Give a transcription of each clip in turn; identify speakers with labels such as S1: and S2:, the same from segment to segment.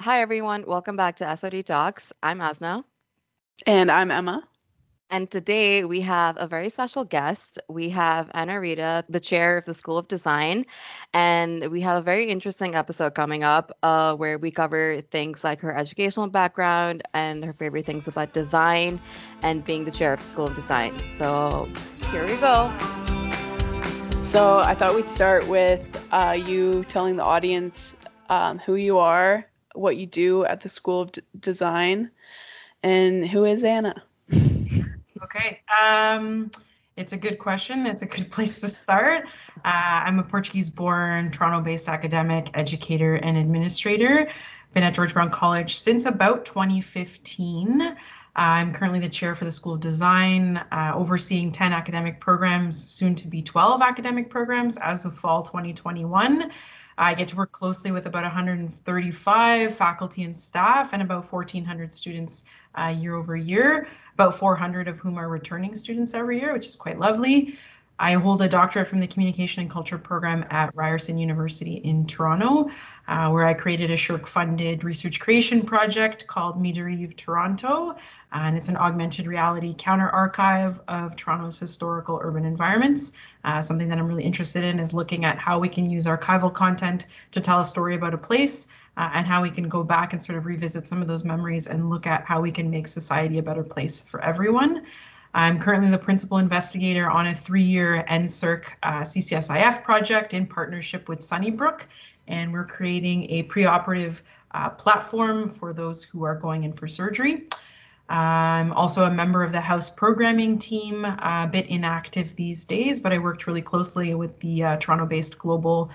S1: Hi, everyone. Welcome back to SOD Talks. I'm Asna.
S2: And I'm Emma.
S1: And today we have a very special guest. We have Ana Rita, the chair of the School of Design. And we have a very interesting episode coming up uh, where we cover things like her educational background and her favorite things about design and being the chair of the School of Design. So here we go.
S2: So I thought we'd start with uh, you telling the audience um, who you are, what you do at the School of D- Design, and who is Ana.
S3: Okay. Um, it's a good question. It's a good place to start. Uh, I'm a Portuguese born, Toronto based academic, educator, and administrator. Been at George Brown College since about 2015. Uh, I'm currently the chair for the School of Design, uh, overseeing 10 academic programs, soon to be 12 academic programs as of fall 2021. I get to work closely with about 135 faculty and staff and about 1,400 students uh, year over year, about 400 of whom are returning students every year, which is quite lovely. I hold a doctorate from the Communication and Culture program at Ryerson University in Toronto, uh, where I created a SSHRC funded research creation project called Midarive Toronto. And it's an augmented reality counter archive of Toronto's historical urban environments. Uh, something that I'm really interested in is looking at how we can use archival content to tell a story about a place uh, and how we can go back and sort of revisit some of those memories and look at how we can make society a better place for everyone. I'm currently the principal investigator on a three-year NSERC uh, CCSIF project in partnership with Sunnybrook, and we're creating a preoperative uh, platform for those who are going in for surgery. I'm also a member of the House programming team, a bit inactive these days, but I worked really closely with the uh, Toronto-based Global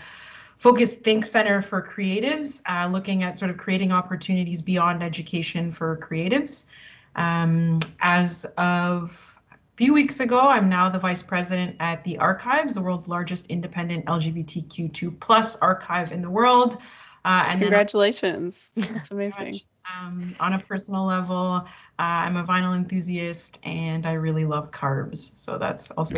S3: Focus Think Center for Creatives, uh, looking at sort of creating opportunities beyond education for creatives. Um, as of a few weeks ago, I'm now the vice president at the ArQuives, the world's largest independent LGBTQ2 plus archive in the world.
S2: Uh, and congratulations! That's amazing.
S3: Um, on a personal level, uh, I'm a vinyl enthusiast and I really love carbs. So that's also.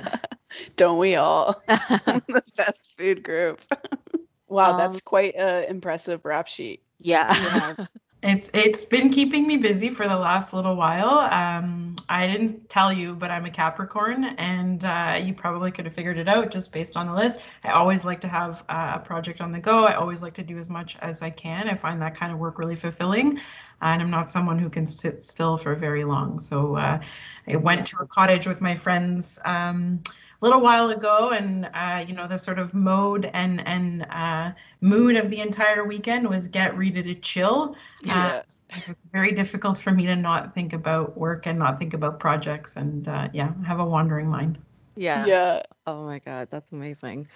S2: Don't we all? the best food group. wow, um, that's quite an impressive rap sheet.
S1: Yeah.
S3: yeah. It's it's been keeping me busy for the last little while. Um, I didn't tell you, but I'm a Capricorn, and uh, you probably could have figured it out just based on the list. I always like to have uh, a project on the go. I always like to do as much as I can. I find that kind of work really fulfilling, and I'm not someone who can sit still for very long. So uh, I went to a cottage with my friends. Um, little while ago, and uh, you know the sort of mode and and uh, mood of the entire weekend was get ready to chill. Uh, yeah. very difficult for me to not think about work and not think about projects, and uh, yeah, have a wandering mind.
S1: Yeah.
S2: Yeah.
S1: Oh my God, that's amazing.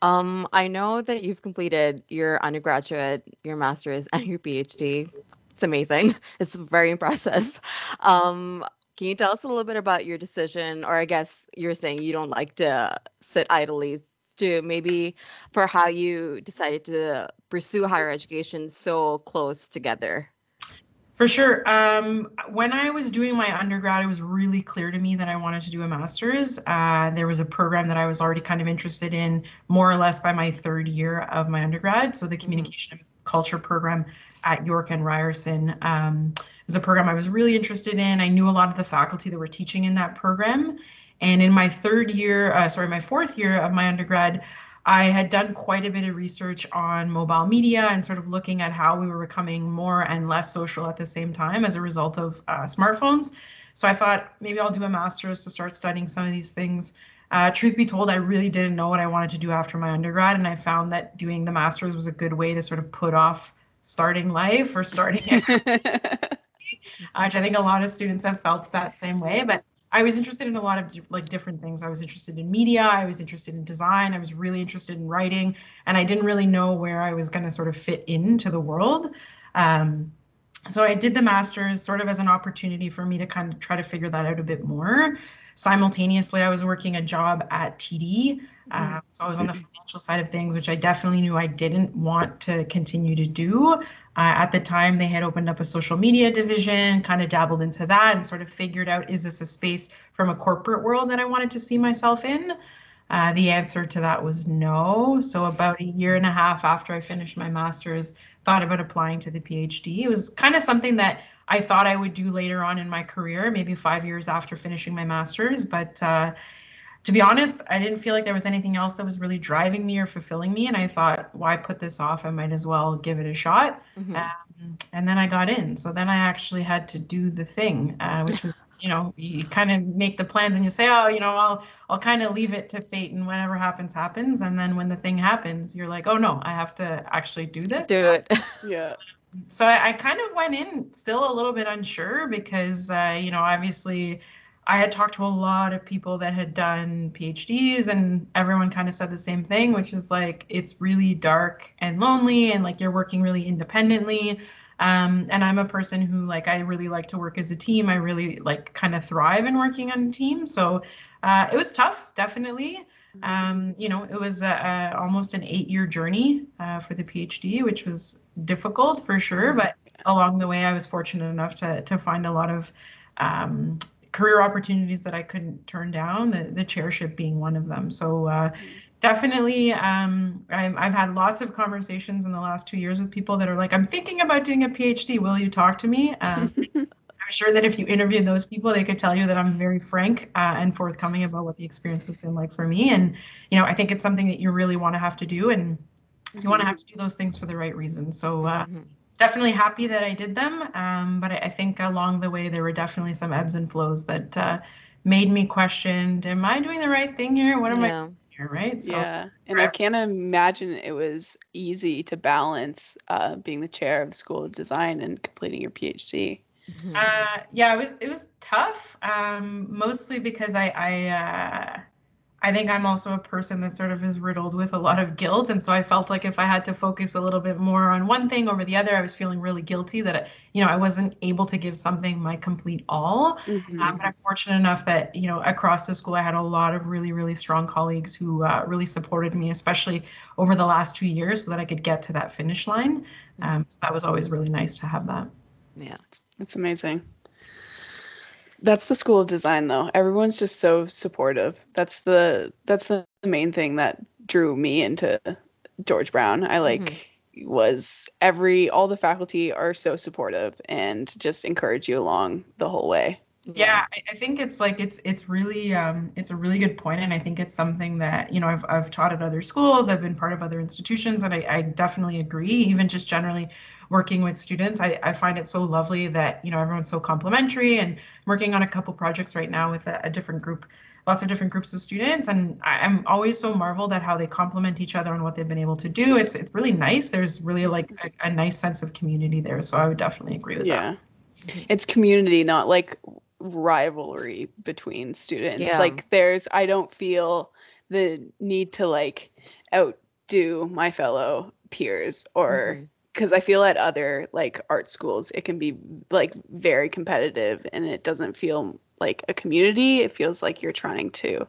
S1: Um, I know that you've completed your undergraduate, your master's, and your PhD. It's amazing. It's very impressive. Um, can you tell us a little bit about your decision, or I guess you're saying you don't like to sit idly, to maybe for how you decided to pursue higher education so close together?
S3: For sure. Um, when I was doing my undergrad, it was really clear to me that I wanted to do a master's. Uh, there was a program that I was already kind of interested in, more or less by my third year of my undergrad. So the mm-hmm. communication and culture program at York and Ryerson. Um, was a program I was really interested in. I knew a lot of the faculty that were teaching in that program. And in my third year, uh, sorry, my fourth year of my undergrad, I had done quite a bit of research on mobile media and sort of looking at how we were becoming more and less social at the same time as a result of uh, smartphones. So I thought maybe I'll do a master's to start studying some of these things. Uh, truth be told, I really didn't know what I wanted to do after my undergrad, and I found that doing the master's was a good way to sort of put off starting life or starting which I think a lot of students have felt that same way. But I was interested in a lot of like different things. I was interested in media, I was interested in design, I was really interested in writing, and I didn't really know where I was going to sort of fit into the world. Um, so I did the master's sort of as an opportunity for me to kind of try to figure that out a bit more. Simultaneously, I was working a job at TD. Uh, so I was on the financial side of things, which I definitely knew I didn't want to continue to do. Uh, at the time, they had opened up a social media division, kind of dabbled into that, and sort of figured out is this a space from a corporate world that I wanted to see myself in? Uh, the answer to that was no. So about a year and a half after I finished my master's, thought about applying to the PhD. It was kind of something that I thought I would do later on in my career, maybe five years after finishing my master's. But uh, to be honest, I didn't feel like there was anything else that was really driving me or fulfilling me. And I thought, why put this off? I might as well give it a shot. Mm-hmm. Um, and then I got in. So then I actually had to do the thing, uh, which was you know you kind of make the plans and you say oh you know i'll i'll kind of leave it to fate and whatever happens happens and then when the thing happens you're like oh no i have to actually do this
S1: do it
S2: yeah
S3: so I, I, kind of went in still a little bit unsure because uh, you know obviously i had talked to a lot of people that had done phds and everyone kind of said the same thing which is like it's really dark and lonely and like you're working really independently um, and i'm a person who like i really like to work as a team i really like kind of thrive in working on a team so uh, it was tough definitely um, you know, it was a, a, almost an eight-year journey uh, for the PhD, which was difficult for sure. Mm-hmm. But along the way, I was fortunate enough to to find a lot of um, career opportunities that I couldn't turn down. The the chairship being one of them. So. Uh, definitely um, i have had lots of conversations in the last two years with people that are like i'm thinking about doing a phd will you talk to me um, I'm sure that if you interview those people, they could tell you that I'm very frank uh, and forthcoming about what the experience has been like for me. And, you know, I think it's something that you really want to have to do and you want to have to do those things for the right reasons. So, uh, mm-hmm. Definitely happy that I did them. Um, but I, I, think along the way, there were definitely some ebbs and flows that uh, made me question, am I doing the right thing here? What am yeah. I here, right?
S2: So, yeah, and I can't imagine it was easy to balance uh, being the chair of the School of Design and completing your PhD.
S3: Mm-hmm. Uh, yeah, it was it was tough. Um, mostly because I I uh, I think I'm also a person that sort of is riddled with a lot of guilt, and so I felt like if I had to focus a little bit more on one thing over the other, I was feeling really guilty that you know I wasn't able to give something my complete all. Mm-hmm. Um, but I'm fortunate enough that you know across the school I had a lot of really really strong colleagues who uh, really supported me, especially over the last two years, so that I could get to that finish line. Mm-hmm. Um, so that was always really nice to have that.
S2: Yeah, it's amazing. That's the school of design though. Everyone's just so supportive. That's the that's the main thing that drew me into George Brown. I like mm-hmm. was every all the faculty are so supportive and just encourage you along the whole way.
S3: Yeah, I, I think it's like it's it's really um, it's a really good point, and I think it's something that you know I've I've taught at other schools, I've been part of other institutions, and I, I definitely agree. Even just generally working with students. I, I find it so lovely that, you know, everyone's so complimentary and I'm working on a couple projects right now with a, a different group, lots of different groups of students. And I, am always so marveled at how they complement each other and what they've been able to do. It's it's really nice. There's really like a, a nice sense of community there. So I would definitely agree with
S2: yeah. that. Yeah. It's community, not like rivalry between students. Yeah. Like there's I don't feel the need to like outdo my fellow peers or mm-hmm because I feel at other like art schools it can be like very competitive and it doesn't feel like a community. It feels like you're trying to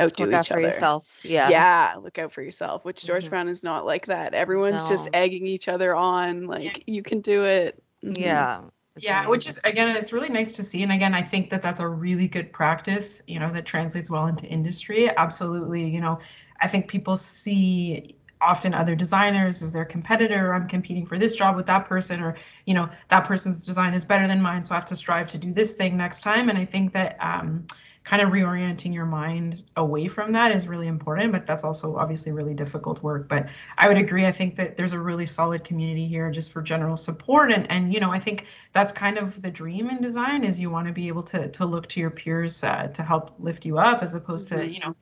S2: outdo
S1: look
S2: each
S1: out for
S2: other.
S1: yourself. Yeah.
S2: Yeah, look out for yourself. Which George mm-hmm. Brown is not like that. Everyone's no. just egging each other on. Like yeah. you can do it.
S1: Mm-hmm. Yeah.
S3: yeah, amazing. which is again, it's really nice to see. And again, I think that that's a really good practice. You know, that translates well into industry. Absolutely. You know, I think people see often other designers as their competitor i'm competing for this job with that person or you know that person's design is better than mine so i have to strive to do this thing next time. And i think that um, kind of reorienting your mind away from that is really important but that's also obviously really difficult work. But i would agree i think that there's a really solid community here just for general support. And and you know i think that's kind of the dream in design is you want to be able to to look to your peers uh, to help lift you up as opposed to you know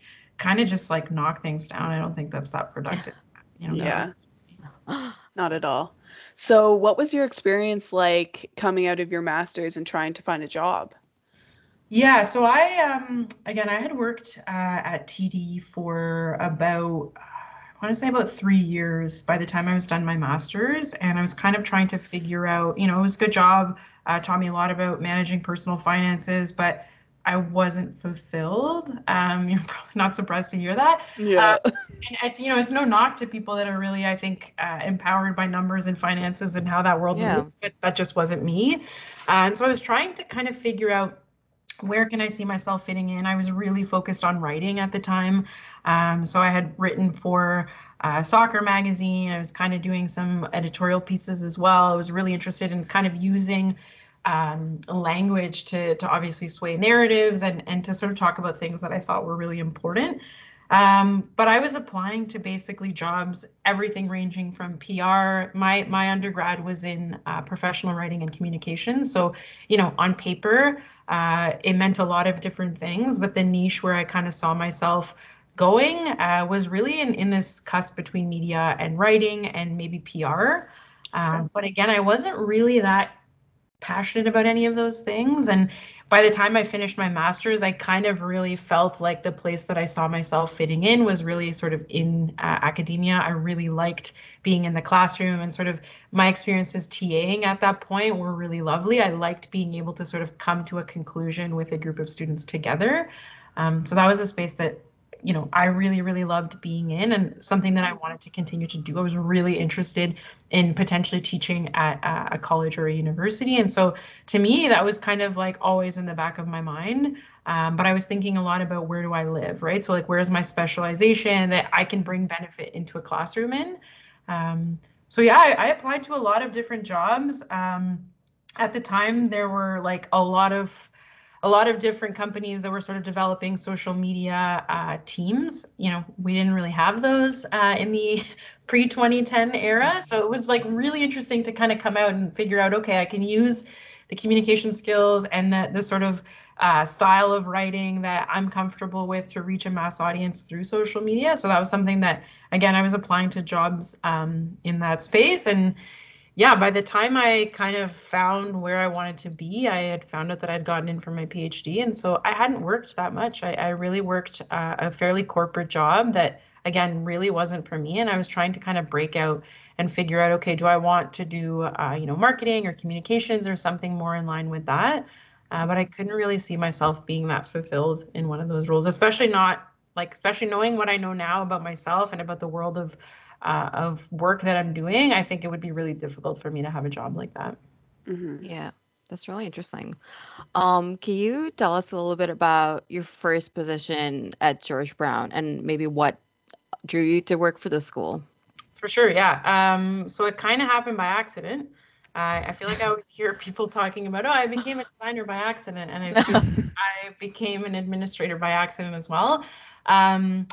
S3: kind of just like knock things down i don't think that's that productive
S2: you know, yeah. Not at all. So, what was your experience like coming out of your master's and trying to find a job?
S3: Yeah, so I um again I had worked uh, at TD for about I want to say about three years by the time I was done my master's, and I was kind of trying to figure out, you know, it was a good job, uh, taught me a lot about managing personal finances, but I wasn't fulfilled. Um, you're probably not surprised to hear that.
S2: Yeah. Uh,
S3: and it's you know it's no knock to people that are really I think uh, empowered by numbers and finances and how that world yeah. moves, but that just wasn't me. Uh, and so I was trying to kind of figure out where can I see myself fitting in? I was really focused on writing at the time. Um, so I had written for uh, Soccer Magazine. I was kind of doing some editorial pieces as well. I was really interested in kind of using um, language to, to obviously sway narratives and, and to sort of talk about things that I thought were really important. Um, but I was applying to basically jobs, everything ranging from PR. My my undergrad was in uh, professional writing and communication. So, you know, on paper, uh, it meant a lot of different things. But the niche where I kind of saw myself going uh, was really in, in this cusp between media and writing and maybe PR. Um, but again, I wasn't really that passionate about any of those things. And by the time I finished my master's, I kind of really felt like the place that I saw myself fitting in was really sort of in uh, academia. I really liked being in the classroom and sort of my experiences TAing at that point were really lovely. I liked being able to sort of come to a conclusion with a group of students together. Um, so that was a space that you know I really really loved being in and something that I wanted to continue to do. I was really interested in potentially teaching at a college or a university, and so to me that was kind of like always in the back of my mind. Um, but I was thinking a lot about where do I live, right? So like where's my specialization that I can bring benefit into a classroom in. Um, so yeah, I, I, applied to a lot of different jobs. Um, at the time, there were like a lot of a lot of different companies that were sort of developing social media uh, teams. You know, we didn't really have those uh, in the pre 2010 era. So it was like really interesting to kind of come out and figure out, okay, I can use the communication skills and the, the sort of uh, style of writing that I'm comfortable with to reach a mass audience through social media. So that was something that, again, I was applying to jobs um, in that space. And yeah, by the time I kind of found where I wanted to be, I had found out that I'd gotten in for my PhD. And so I hadn't worked that much. I, I really worked uh, a fairly corporate job that, again, really wasn't for me. And I was trying to kind of break out and figure out, okay, do I want to do, uh, you know, marketing or communications or something more in line with that? Uh, but I couldn't really see myself being that fulfilled in one of those roles, especially not like, especially knowing what I know now about myself and about the world of uh, of work that I'm doing, I think it would be really difficult for me to have a job like that.
S1: Mm-hmm. Yeah, that's really interesting. Um, can you tell us a little bit about your first position at George Brown and maybe what drew you to work for the school?
S3: For sure, yeah. Um, so it kind of happened by accident. Uh, I feel like I always hear people talking about, oh, I became a designer by accident, and I, I became an administrator by accident as well. Um,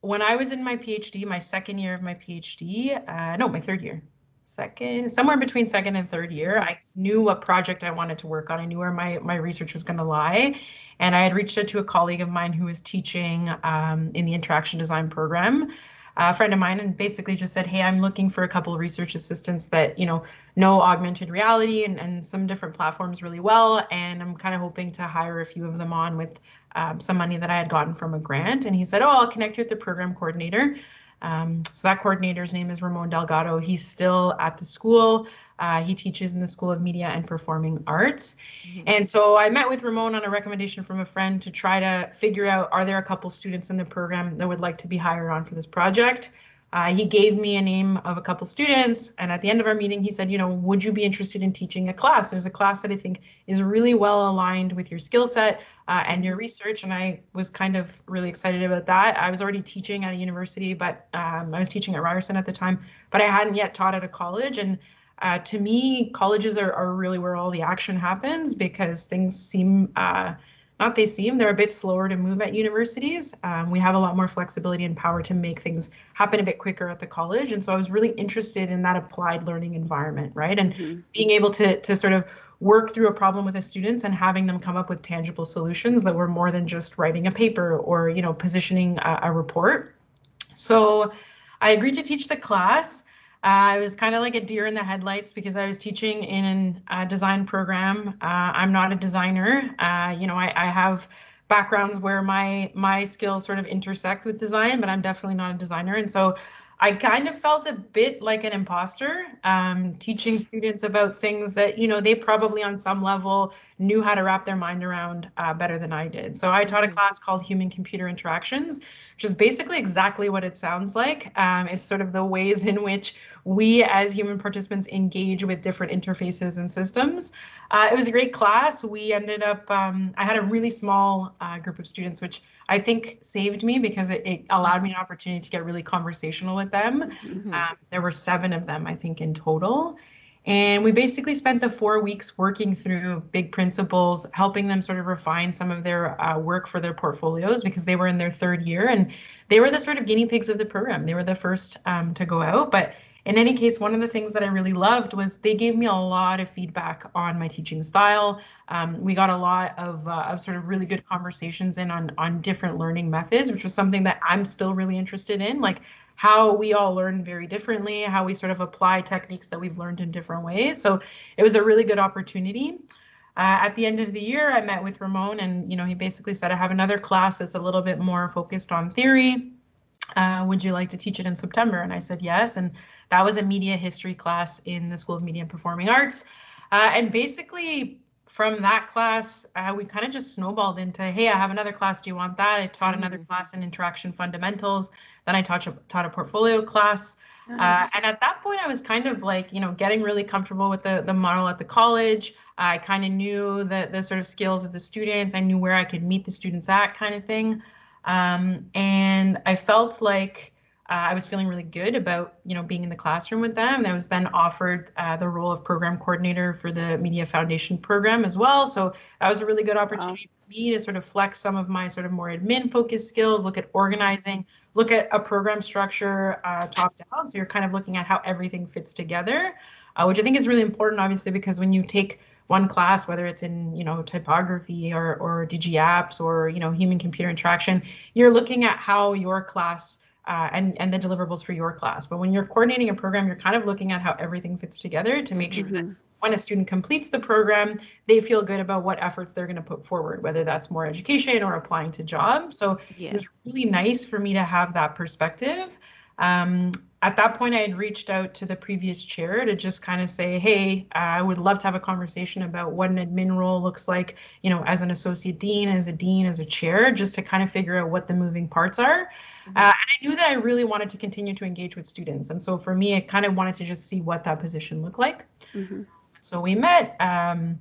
S3: when I was in my PhD, my second year of my PhD, uh, no, my third year, second, somewhere between second and third year, I knew what project I wanted to work on. I knew where my, my research was going to lie. And I had reached out to a colleague of mine who was teaching um, in the interaction design program a friend of mine and basically just said, hey, I'm looking for a couple of research assistants that, you know, know augmented reality and, and some different platforms really well. And I'm kind of hoping to hire a few of them on with um, some money that I had gotten from a grant. And he said, oh, I'll connect you with the program coordinator. Um, so that coordinator's name is Ramon Delgado. He's still at the school. Uh, he teaches in the School of Media and Performing Arts. Mm-hmm. And so I met with Ramon on a recommendation from a friend to try to figure out are there a couple students in the program that would like to be hired on for this project. Uh, he gave me a name of a couple students, and at the end of our meeting, he said, "You know, would you be interested in teaching a class? There's a class that I think is really well aligned with your skill set uh, and your research." And I was kind of really excited about that. I was already teaching at a university, but um, I was teaching at Ryerson at the time, but I hadn't yet taught at a college, and uh, to me, colleges are, are really where all the action happens because things seem, uh, not they seem, they're a bit slower to move at universities. Um, we have a lot more flexibility and power to make things happen a bit quicker at the college. And so I was really interested in that applied learning environment, right? And mm-hmm. being able to, to sort of work through a problem with the students and having them come up with tangible solutions that were more than just writing a paper or, you know, positioning a, a report. So I agreed to teach the class. Uh, I was kind of like a deer in the headlights because I was teaching in a design program. Uh, I'm not a designer. Uh, you know, I, I, have backgrounds where my my skills sort of intersect with design, but I'm definitely not a designer. And so I kind of felt a bit like an imposter, um, teaching students about things that you know they probably on some level knew how to wrap their mind around uh, better than I did. So I taught a mm-hmm. class called Human Computer Interactions, which is basically exactly what it sounds like. Um, it's sort of the ways in which we as human participants engage with different interfaces and systems. Uh, it was a great class. We ended up, um, I had a really small uh, group of students, which I think saved me because it, it, allowed me an opportunity to get really conversational with them. Mm-hmm. Um, there were seven of them, I think, in total. And we basically spent the four weeks working through big principles, helping them sort of refine some of their uh, work for their portfolios because they were in their third year and they were the sort of guinea pigs of the program. They were the first um, to go out. But in any case, one of the things that I really loved was they gave me a lot of feedback on my teaching style. Um, we got a lot of, uh, of sort of really good conversations in on, on different learning methods, which was something that I'm still really interested in. Like how we all learn very differently, how we sort of apply techniques that we've learned in different ways. So it was a really good opportunity. Uh, at the end of the year, I met with Ramon, and you know he basically said I have another class that's a little bit more focused on theory. Uh, would you like to teach it in September? And I said yes. And that was a media history class in the School of Media and Performing Arts. Uh, and basically, from that class, uh, we kind of just snowballed into, hey, I have another class. Do you want that? I taught mm-hmm. another class in interaction fundamentals. Then I taught a, taught a portfolio class. Uh, and at that point, I was kind of like, you know, getting really comfortable with the, the model at the college. I kind of knew the, the sort of skills of the students. I knew where I could meet the students at kind of thing. Um, and I felt like uh, I was feeling really good about, you know, being in the classroom with them. I was then offered uh, the role of program coordinator for the Media Foundation program as well. So that was a really good opportunity wow. for me to sort of flex some of my sort of more admin focused skills, look at organizing, look at a program structure uh, top down. So you're kind of looking at how everything fits together, uh, which I think is really important, obviously, because when you take one class, whether it's in you know typography or or DG apps or you know human computer interaction, you're looking at how your class uh, and and the deliverables for your class. But when you're coordinating a program, you're kind of looking at how everything fits together to make sure mm-hmm. that when a student completes the program, they feel good about what efforts they're going to put forward, whether that's more education or applying to jobs. So yeah. it was really nice for me to have that perspective. Um, at that point, I had reached out to the previous chair to just kind of say, hey, I would love to have a conversation about what an admin role looks like, you know, as an associate dean, as a dean, as a chair, just to kind of figure out what the moving parts are. Mm-hmm. Uh, and I knew that I really wanted to continue to engage with students. And so for me, I kind of wanted to just see what that position looked like. Mm-hmm. So we met. Um,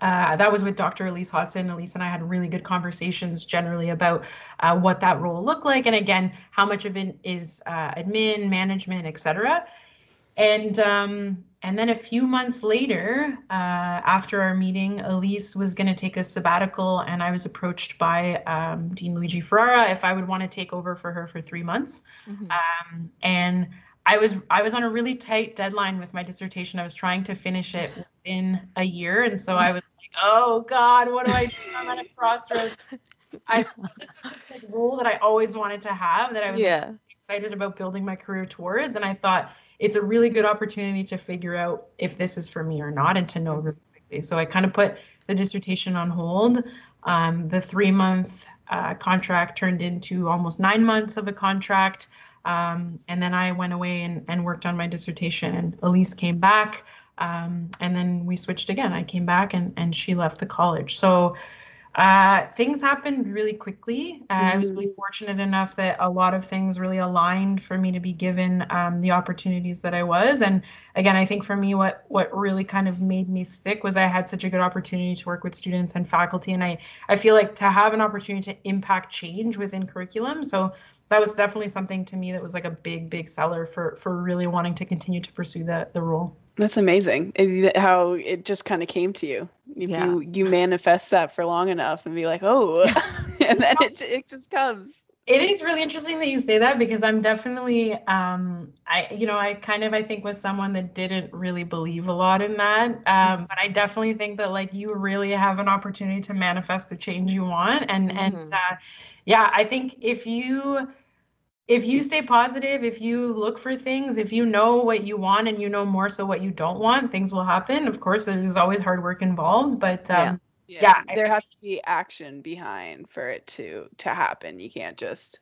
S3: uh, that was with Dr. Elise Hodson. Elise and I had really good conversations generally about uh, what that role looked like, and again, how much of it is uh, admin, management, etc. And um, and then a few months later, uh, after our meeting, Elise was going to take a sabbatical, and I was approached by um, Dean Luigi Ferrara if I would want to take over for her for three months. Mm-hmm. Um, and I was I was on a really tight deadline with my dissertation. I was trying to finish it within a year, and so I was like, "Oh God, what do I do? I'm at a crossroads." I this was this like role that I always wanted to have that I was yeah. excited about building my career towards, and I thought it's a really good opportunity to figure out if this is for me or not, and to know really quickly. So I kind of put the dissertation on hold. Um, the three month uh, contract turned into almost nine months of a contract. Um, and then I went away and, and worked on my dissertation, and Elise came back. Um, and then we switched again. I came back and, and she left the college. So uh, things happened really quickly. Uh, mm-hmm. I was really mm-hmm. fortunate enough that a lot of things really aligned for me to be given um, the opportunities that I was. And again, I think for me, what what really kind of made me stick was I had such a good opportunity to work with students and faculty, and I I feel like to have an opportunity to impact change within curriculum. So that was definitely something to me that was like a big big seller for for really wanting to continue to pursue the the role.
S2: That's amazing. How it just kind of came to you? If yeah. you you manifest that for long enough and be like oh. And then it, it just comes.
S3: It is really interesting that you say that because i'm definitely um i you know i kind of i think was someone that didn't really believe a lot in that um but i definitely think that like you really have an opportunity to manifest the change you want and mm-hmm. and uh, yeah i think if you if you stay positive, if you look for things, if you know what you want and you know more so what you don't want, things will happen. Of course, there's always hard work involved, but um,
S2: yeah. yeah, there has to be action behind for it to to happen. You can't just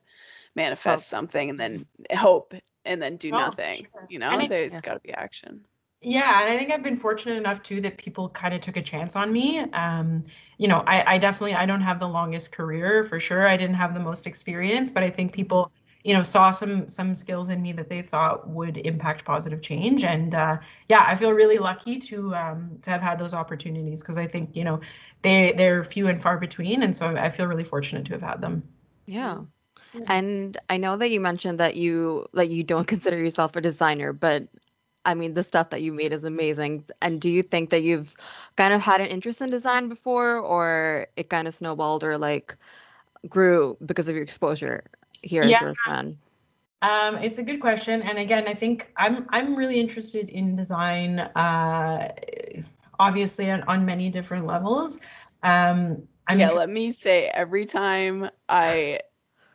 S2: manifest something and then hope and then do
S3: Oh,
S2: nothing.
S3: sure.
S2: You know,
S3: And I-
S2: there's
S1: Yeah.
S2: got to be action.
S3: Yeah, and I think I've been fortunate enough too that people kind of took a chance on me. Um, you know, I, I definitely I don't have the longest career for sure. I didn't have the most experience, but I think people, you know, saw some some skills in me that they thought would impact positive change. And uh, yeah, I feel really lucky to um, to have had those opportunities because I think you know they they're few and far between, and so I feel really fortunate to have had them.
S1: Yeah. And I know that you mentioned that you like you don't consider yourself a designer, but I mean the stuff that you made is amazing. And do you think that you've kind of had an interest in design before or it kind of snowballed or like grew because of your exposure here
S3: Yeah.
S1: at George Brown?
S3: Um, it's a good question, and again, I think I'm I'm really interested in design, uh, obviously on, on many different levels. Um, I'm
S2: yeah,
S3: inter-
S2: let me say every time I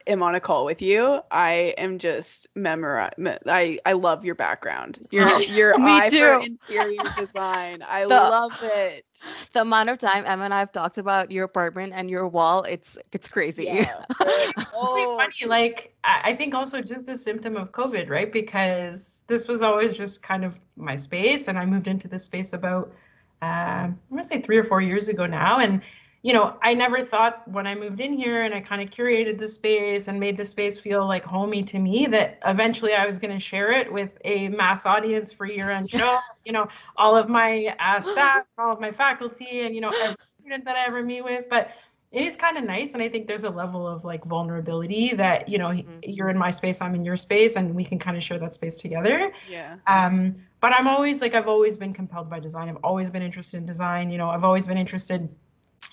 S2: am on a call with you, I am just memorize. I I love your background. Your your
S1: me
S2: eye for interior design. I
S1: So-
S2: love it.
S1: The amount of time Emma and I have talked about your apartment and your wall, it's it's crazy.
S2: Yeah.
S3: really
S2: oh,
S3: funny. Like I I think also just a symptom of COVID, right? Because this was always just kind of my space, and I moved into this space about uh, I'm gonna say three or four years ago now, and you know I never thought when I moved in here and I kind of curated the space and made the space feel like homey to me that eventually I was going to share it with a mass audience for year-end show. You know, all of my uh, staff, all of my faculty, and you know every student that I ever meet with, but it is kind of nice and i think there's a level of like vulnerability that you know
S1: Mhm.
S3: you're in my space i'm in your space and we can kind of share that space together
S2: yeah.
S3: um, but i'm always like i've always been compelled by design i've always been interested in design you know i've always been interested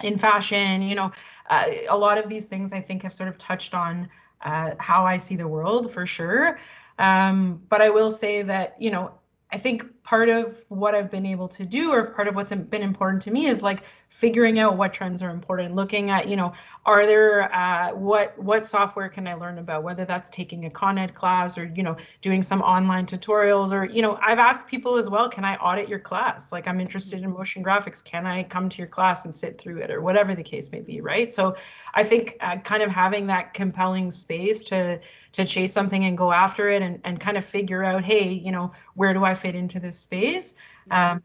S3: in fashion you know uh, a lot of these things i think have sort of touched on uh, how i see the world for sure. Um, but i will say that you know i think part of what i've been able to do or part of what's been important to me is like figuring out what trends are important looking at you know are there uh, what what software can i learn about? Whether that's taking a con ed class or you know doing some online tutorials or you know i've asked people as well can i audit your class? Like i'm interested in motion graphics. Can i come to your class and sit through it? or whatever the case may be right? So i think uh, kind of having that compelling space to to chase something and go after it and, and kind of figure out hey you know where do i fit into this space? Um,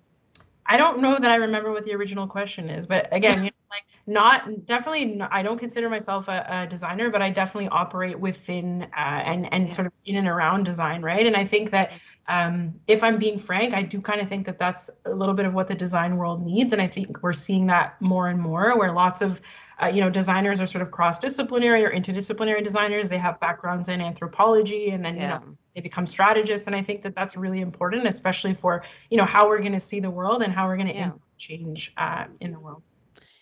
S3: I don't know that I remember what the original question is, but again, you know, like not definitely. I don't consider myself a, a designer, but I definitely operate within uh, and and
S1: Yeah.
S3: sort of in and around design, right? And I think that um, if I'm being frank, I do kind of think that that's a little bit of what the design world needs, and I think we're seeing that more and more, where lots of uh, you know designers are sort of cross-disciplinary or interdisciplinary designers. They have backgrounds in anthropology, and then you know they become strategists and i think that that's really important especially for you know how we're going to see the world and how we're going to
S1: Yeah.
S3: change uh, in the world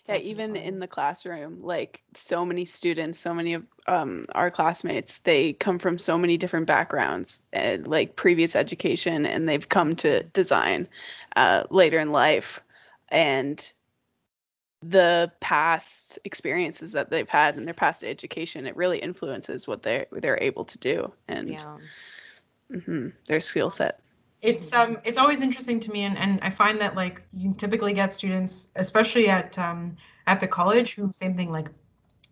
S2: Yeah, even in the classroom, like so many students, so many of um, our classmates, they come from so many different backgrounds and like previous education, and they've come to design uh, later in life. And the past experiences that they've had in their past education, it really influences what they're they're able to do and
S1: Yeah.
S2: Mhm, their skill set.
S3: it's um it's always interesting to me and, and i find that like you typically get students especially at um at the college who same thing like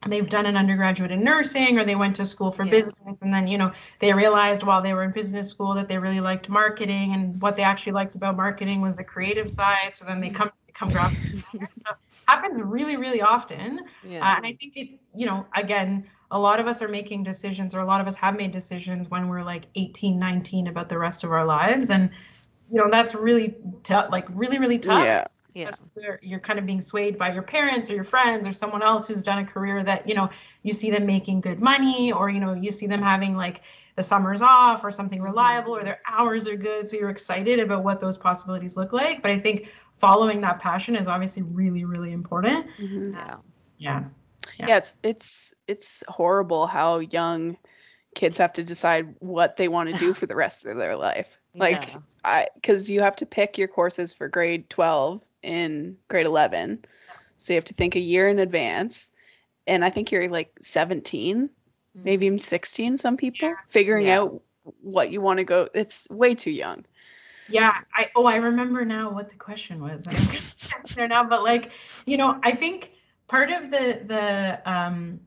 S3: they've done an undergraduate in nursing or they went to school for
S1: Yeah.
S3: business and then you know they realized while they were in business school that they really liked marketing and what they actually liked about marketing was the creative side so then they come become graphic designers so happens really really often
S1: Yeah.
S3: uh, and I think it, you know, again, a lot of us are making decisions, or a lot of us have made decisions when we're like 18, 19 about the rest of our lives. And, you know, that's really tough, like really, really tough.
S2: Yeah,
S1: yeah.
S3: Just where you're kind of being swayed by your parents or your friends or someone else who's done a career that, you know, you see them making good money or, you know, you see them having like the summers off or something reliable or their hours are good. So you're excited about what those possibilities look like. But I think following that passion is obviously really, really important.
S2: mhm.
S1: Yeah.
S3: Yeah. Yeah.
S2: yeah it's it's it's horrible how young kids have to decide what they want to do for the rest of their life like
S1: Yeah.
S2: i because you have to pick your courses for grade 12 in grade 11 so you have to think a year in advance and i think you're like 17 maybe even 16 some people figuring
S1: Yeah.
S2: out what you want to go it's way too young
S3: Yeah, I oh I remember now what the question was. There now, but like you know, I think part of the the um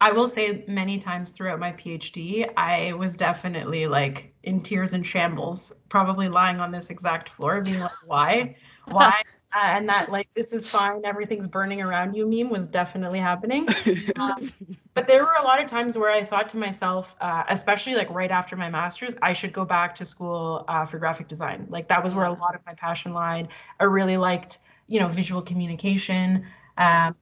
S3: I will say many times throughout my PhD, I was definitely like in tears and shambles, probably lying on this exact floor, being like, why? Why? Uh, and that like this is fine everything's burning around you meme was definitely happening um, but there were a lot of times where i thought to myself uh, especially like right after my master's i should go back to school uh, for graphic design like that was where a lot of my passion lied i really liked you know visual communication um,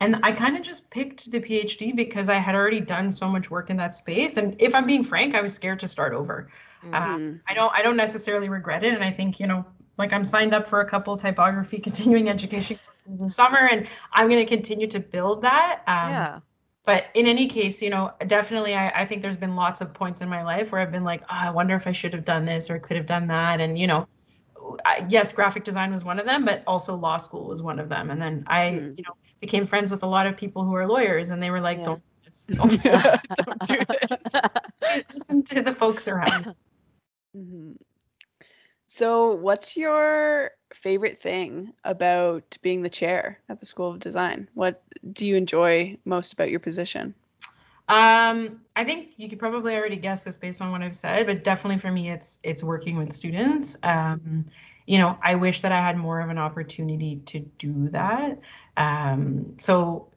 S3: and I kind of just picked the PhD because I had already done so much work in that space. And if I'm being frank, I was scared to start over. Mm-hmm. Uh, I don't I don't necessarily regret it. And I think, you know, like I'm signed up for a couple typography continuing education courses this summer, and I'm going to continue to build that. Um, yeah. But in any case, you know, definitely, I, I think there's been lots of points in my life where I've been like, oh, I wonder if I should have done this or could have done that, and you know, I, yes, graphic design was one of them, but also law school was one of them. And then I, mm. you know, became friends with a lot of people who are lawyers, and they were like, yeah. "Don't do this, don't, don't do this. Listen to the folks around."
S2: Mm-hmm. So, what's your favorite thing about being the chair at the School of Design? What do you enjoy most about your position?
S3: Um, I think you could probably already guess this based on what I've said, but definitely for me, it's it's working with students. Um, you know, I wish that I had more of an opportunity to do that. Um, so,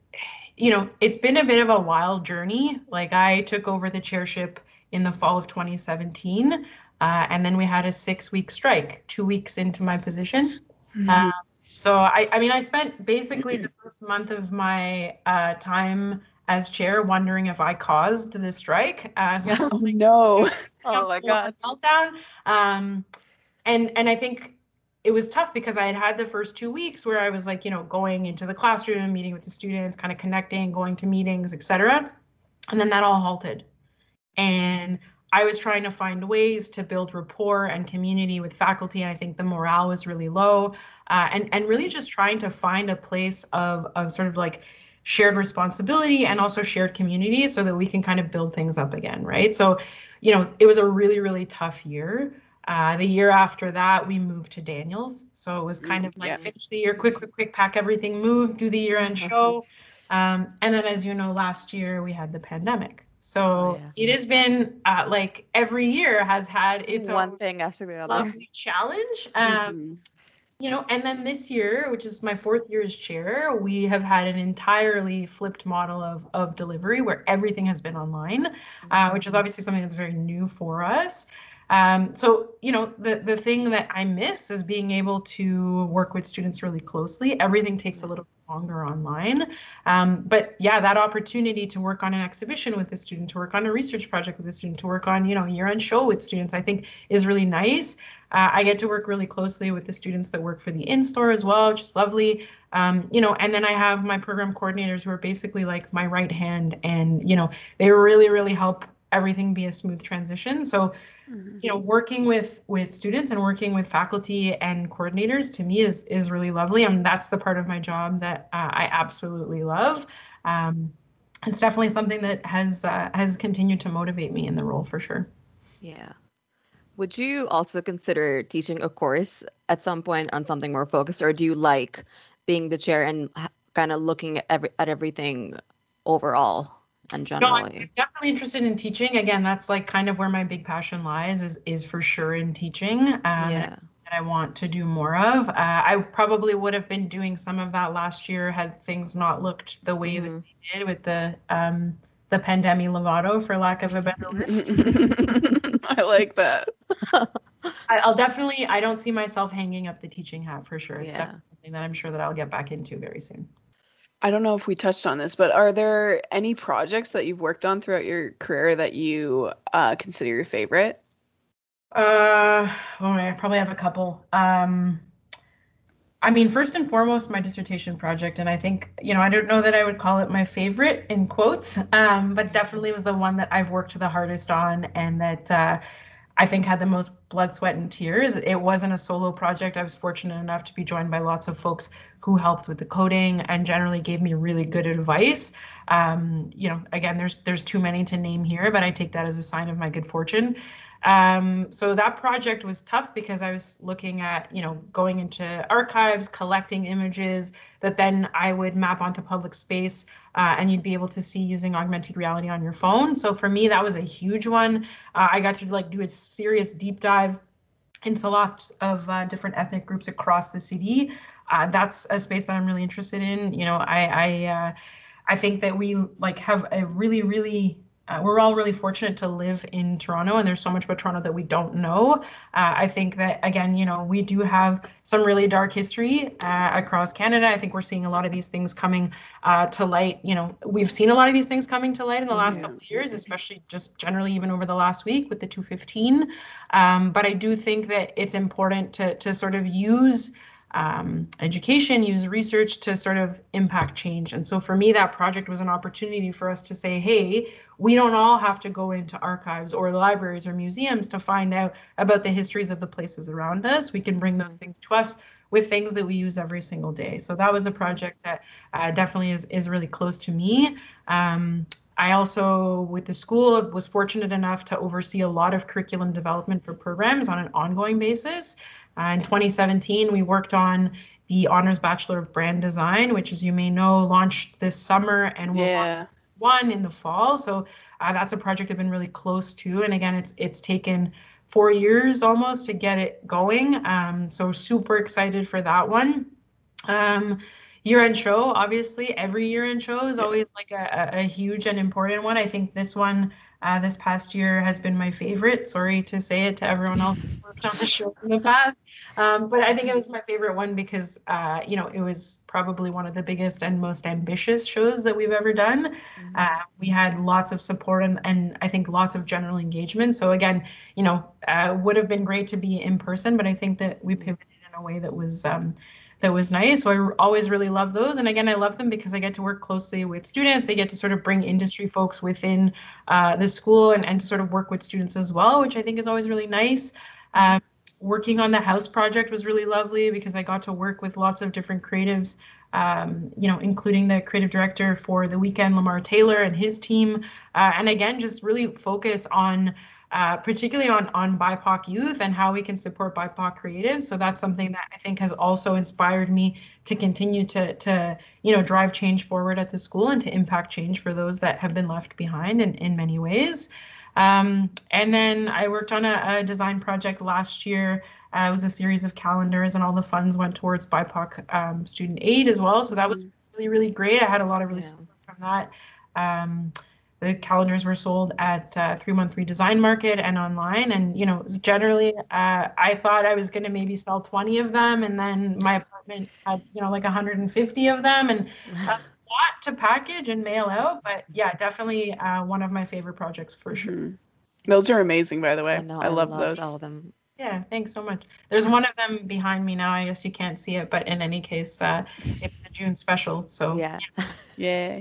S3: you know, it's been a bit of a wild journey. Like I took over the chairship in the fall of 2017. Uh, and then we had a six week strike two weeks into my position. Mm-hmm. Uh, so I, I mean, I spent basically the first month of my uh, time as chair wondering if I caused the strike.
S2: Uh, so oh no!
S3: oh my god! Meltdown. Um, and and I think it was tough because I had had the first two weeks where I was like, you know, going into the classroom, meeting with the students, kind of connecting, going to meetings, etc. And then that all halted. And I was trying to find ways to build rapport and community with faculty. And I think the morale was really low. Uh, and, and really just trying to find a place of, of sort of like shared responsibility and also shared community so that we can kind of build things up again, right? So, you know, it was a really, really tough year. Uh, the year after that, we moved to Daniels. So it was kind of like yeah. finish the year, quick, quick, quick, pack everything, move, do the year end show. Um, and then, as you know, last year we had the pandemic. So oh, yeah. it has been uh, like every year has had its
S1: one thing after the other
S3: challenge. Um, mm-hmm. You know, and then this year, which is my fourth year as chair, we have had an entirely flipped model of of delivery where everything has been online, uh, which is mm-hmm. obviously something that's very new for us. Um, so, you know, the, the thing that I miss is being able to work with students really closely. Everything takes a little longer online. Um, but yeah, that opportunity to work on an exhibition with a student, to work on a research project with a student, to work on, you know, year-end show with students, I think is really nice. Uh, I get to work really closely with the students that work for the in-store as well, which is lovely. Um, you know, and then I have my program coordinators who are basically like my right hand and, you know, they really, really help everything be a smooth transition. So mm-hmm. you know working with with students and working with faculty and coordinators to me is is really lovely. And that's the part of my job that uh, i absolutely love. Um, it's definitely something that has uh, has continued to motivate me in the role for sure.
S1: Yeah. Would you also consider teaching a course at some point on something more focused or do you like being the chair and kind of looking at every at everything overall and generally.
S3: No, I'm definitely interested in teaching. Again, that's like kind of where my big passion lies is is for sure in teaching. Um, yeah. I want to do more of. Uh, I probably would have been doing some of that last year had things not looked the way mm-hmm. that they did with the um, the pandemic Lovato, for lack of a better word.
S2: I like that.
S3: I, will definitely. I don't see myself hanging up the teaching hat for sure. It's yeah. something that I'm sure that I'll get back into very soon.
S2: I don't know if we touched on this, but are there any projects that you've worked on throughout your career that you uh, consider your favorite?
S3: Uh, oh, I probably have a couple. Um, I mean, first and foremost, my dissertation project, and I think you know, I don't know that I would call it my favorite in quotes, um, but definitely was the one that I've worked the hardest on, and that uh, I think had the most blood, sweat, and tears. It wasn't a solo project. I was fortunate enough to be joined by lots of folks who helped with the coding and generally gave me really good advice. Um, you know, again, there's there's too many to name here, but I take that as a sign of my good fortune. Um, so that project was tough because I was looking at, you know, going into archives, collecting images that then I would map onto public space uh, and you'd be able to see using augmented reality on your phone. So for me, that was a huge one. Uh, I got to like do a serious deep dive into lots of uh, different ethnic groups across the city. Uh, that's a space that I'm really interested in. You know, I I, uh, I think that we like have a really really uh, we're all really fortunate to live in Toronto, and there's so much about Toronto that we don't know. Uh, I think that again, you know, we do have some really dark history uh, across Canada. I think we're seeing a lot of these things coming uh, to light. You know, we've seen a lot of these things coming to light in the last yeah. couple of years, especially just generally even over the last week with the 215. Um, but I do think that it's important to to sort of use um, education, use research to sort of impact change. And so for me, that project was an opportunity for us to say, hey, we don't all have to go into archives or libraries or museums to find out about the histories of the places around us. We can bring those things to us with things that we use every single day. So that was a project that uh, definitely is, is really close to me. Um, I also, with the school, was fortunate enough to oversee a lot of curriculum development for programs on an ongoing basis. Uh, in 2017, we worked on the Honors Bachelor of Brand Design, which, as you may know, launched this summer and will yeah. one in the fall. So uh, that's a project I've been really close to. And again, it's it's taken four years almost to get it going. Um, so super excited for that one. Um, year-end show, obviously, every year-end show is always like a, a huge and important one. I think this one uh, this past year has been my favorite. Sorry to say it to everyone else who worked on the show in the past, um, but I think it was my favorite one because uh, you know it was probably one of the biggest and most ambitious shows that we've ever done. Mm-hmm. Uh, we had lots of support and, and I think lots of general engagement. So again, you know, uh, would have been great to be in person, but I think that we pivoted in a way that was um, that was nice. So I always really love those. And again, I love them because I get to work closely with students. I get to sort of bring industry folks within uh, the school and, and sort of work with students as well, which I think is always really nice. Um, working on the house project was really lovely because I got to work with lots of different creatives, um, you know, including the creative director for the Weeknd, Lamar Taylor, and his team. Uh, and again, just really focus on uh, particularly on on BIPOC youth and how we can support BIPOC creatives. So that's something that I think has also inspired me to continue to to you know drive change forward at the school and to impact change for those that have been left behind in in many ways. Um, and then I worked on a, a design project last year. Uh, it was a series of calendars, and all the funds went towards BIPOC um, student aid as well. So that was mm-hmm. really really great. I had a lot of really yeah. support from that. Um, the calendars were sold at uh, 313 Design Market and online. And, you know, generally, uh, I thought I was going to maybe sell 20 of them. And then my apartment had, you know, like 150 of them and a lot to package and mail out. But yeah, definitely uh, one of my favorite projects for sure. Mm-hmm.
S2: Those are amazing, by the way. I, know, I, I love those. All of them.
S3: Yeah, thanks so much. There's one of them behind me now. I guess you can't see it, but in any case, uh, it's the June special. So
S2: yeah, yeah.
S1: Yay.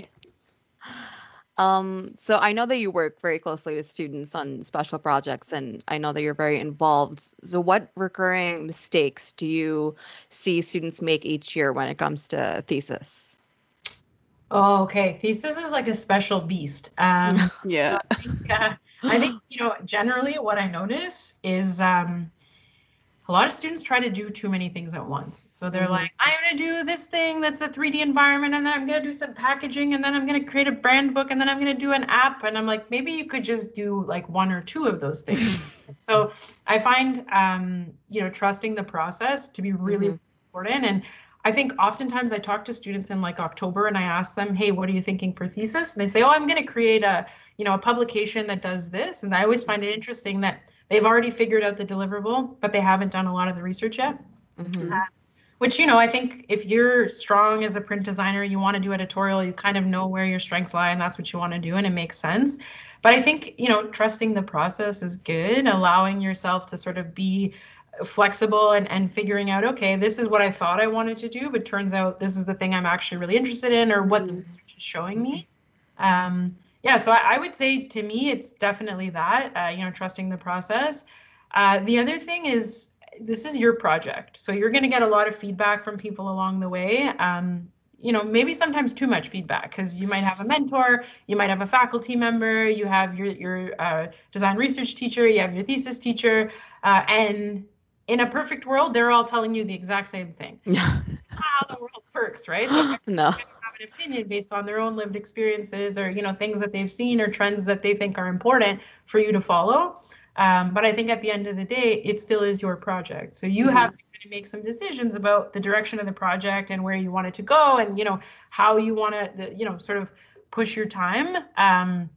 S1: Um, so I know that you work very closely with students on special projects, and I know that you're very involved. So, what recurring mistakes do you see students make each year when it comes to thesis?
S3: Oh, okay. Thesis is like a special beast. Um,
S2: yeah.
S3: So I, think, uh, I think you know generally what I notice is um, a lot of students try to do too many things at once. So they're mm-hmm. like, I'm going to do this thing that's a 3D environment, and then I'm going to do some packaging, and then I'm going to create a brand book, and then I'm going to do an app. And I'm like, maybe you could just do like one or two of those things. so I find, um, you know, trusting the process to be really mm-hmm. important. And I think oftentimes I talk to students in like October and I ask them, hey, what are you thinking for thesis? And they say, oh, I'm going to create a, you know, a publication that does this. And I always find it interesting that they've already figured out the deliverable, but they haven't done a lot of the research yet. Mm-hmm. Uh, which you know, I think if you're strong as a print designer, you want to do editorial, you kind of know where your strengths lie, and that's what you want to do, and it makes sense. But I think you know, trusting the process is good. Allowing yourself to sort of be flexible and, and figuring out okay this is what i thought i wanted to do but turns out this is the thing i'm actually really interested in or what mm-hmm. research is showing me um, yeah, so I, I, would say to me, it's definitely that, uh, you know, trusting the process. Uh, the other thing is this is your project. So you're going to get a lot of feedback from people along the way. Um, you know maybe sometimes too much feedback because you might have a mentor you might have a faculty member you have your your uh, design research teacher you have your thesis teacher uh, and in a perfect world they're all telling you the exact same thing how the world works right so
S1: no
S3: an opinion based on their own lived experiences or you know things that they've seen or trends that they think are important for you to follow um, but i think at the end of the day it still is your project so you
S1: Mhm.
S3: have to kind of make some decisions about the direction of the project and where you want it to go and you know how you want to you know sort of push your time um,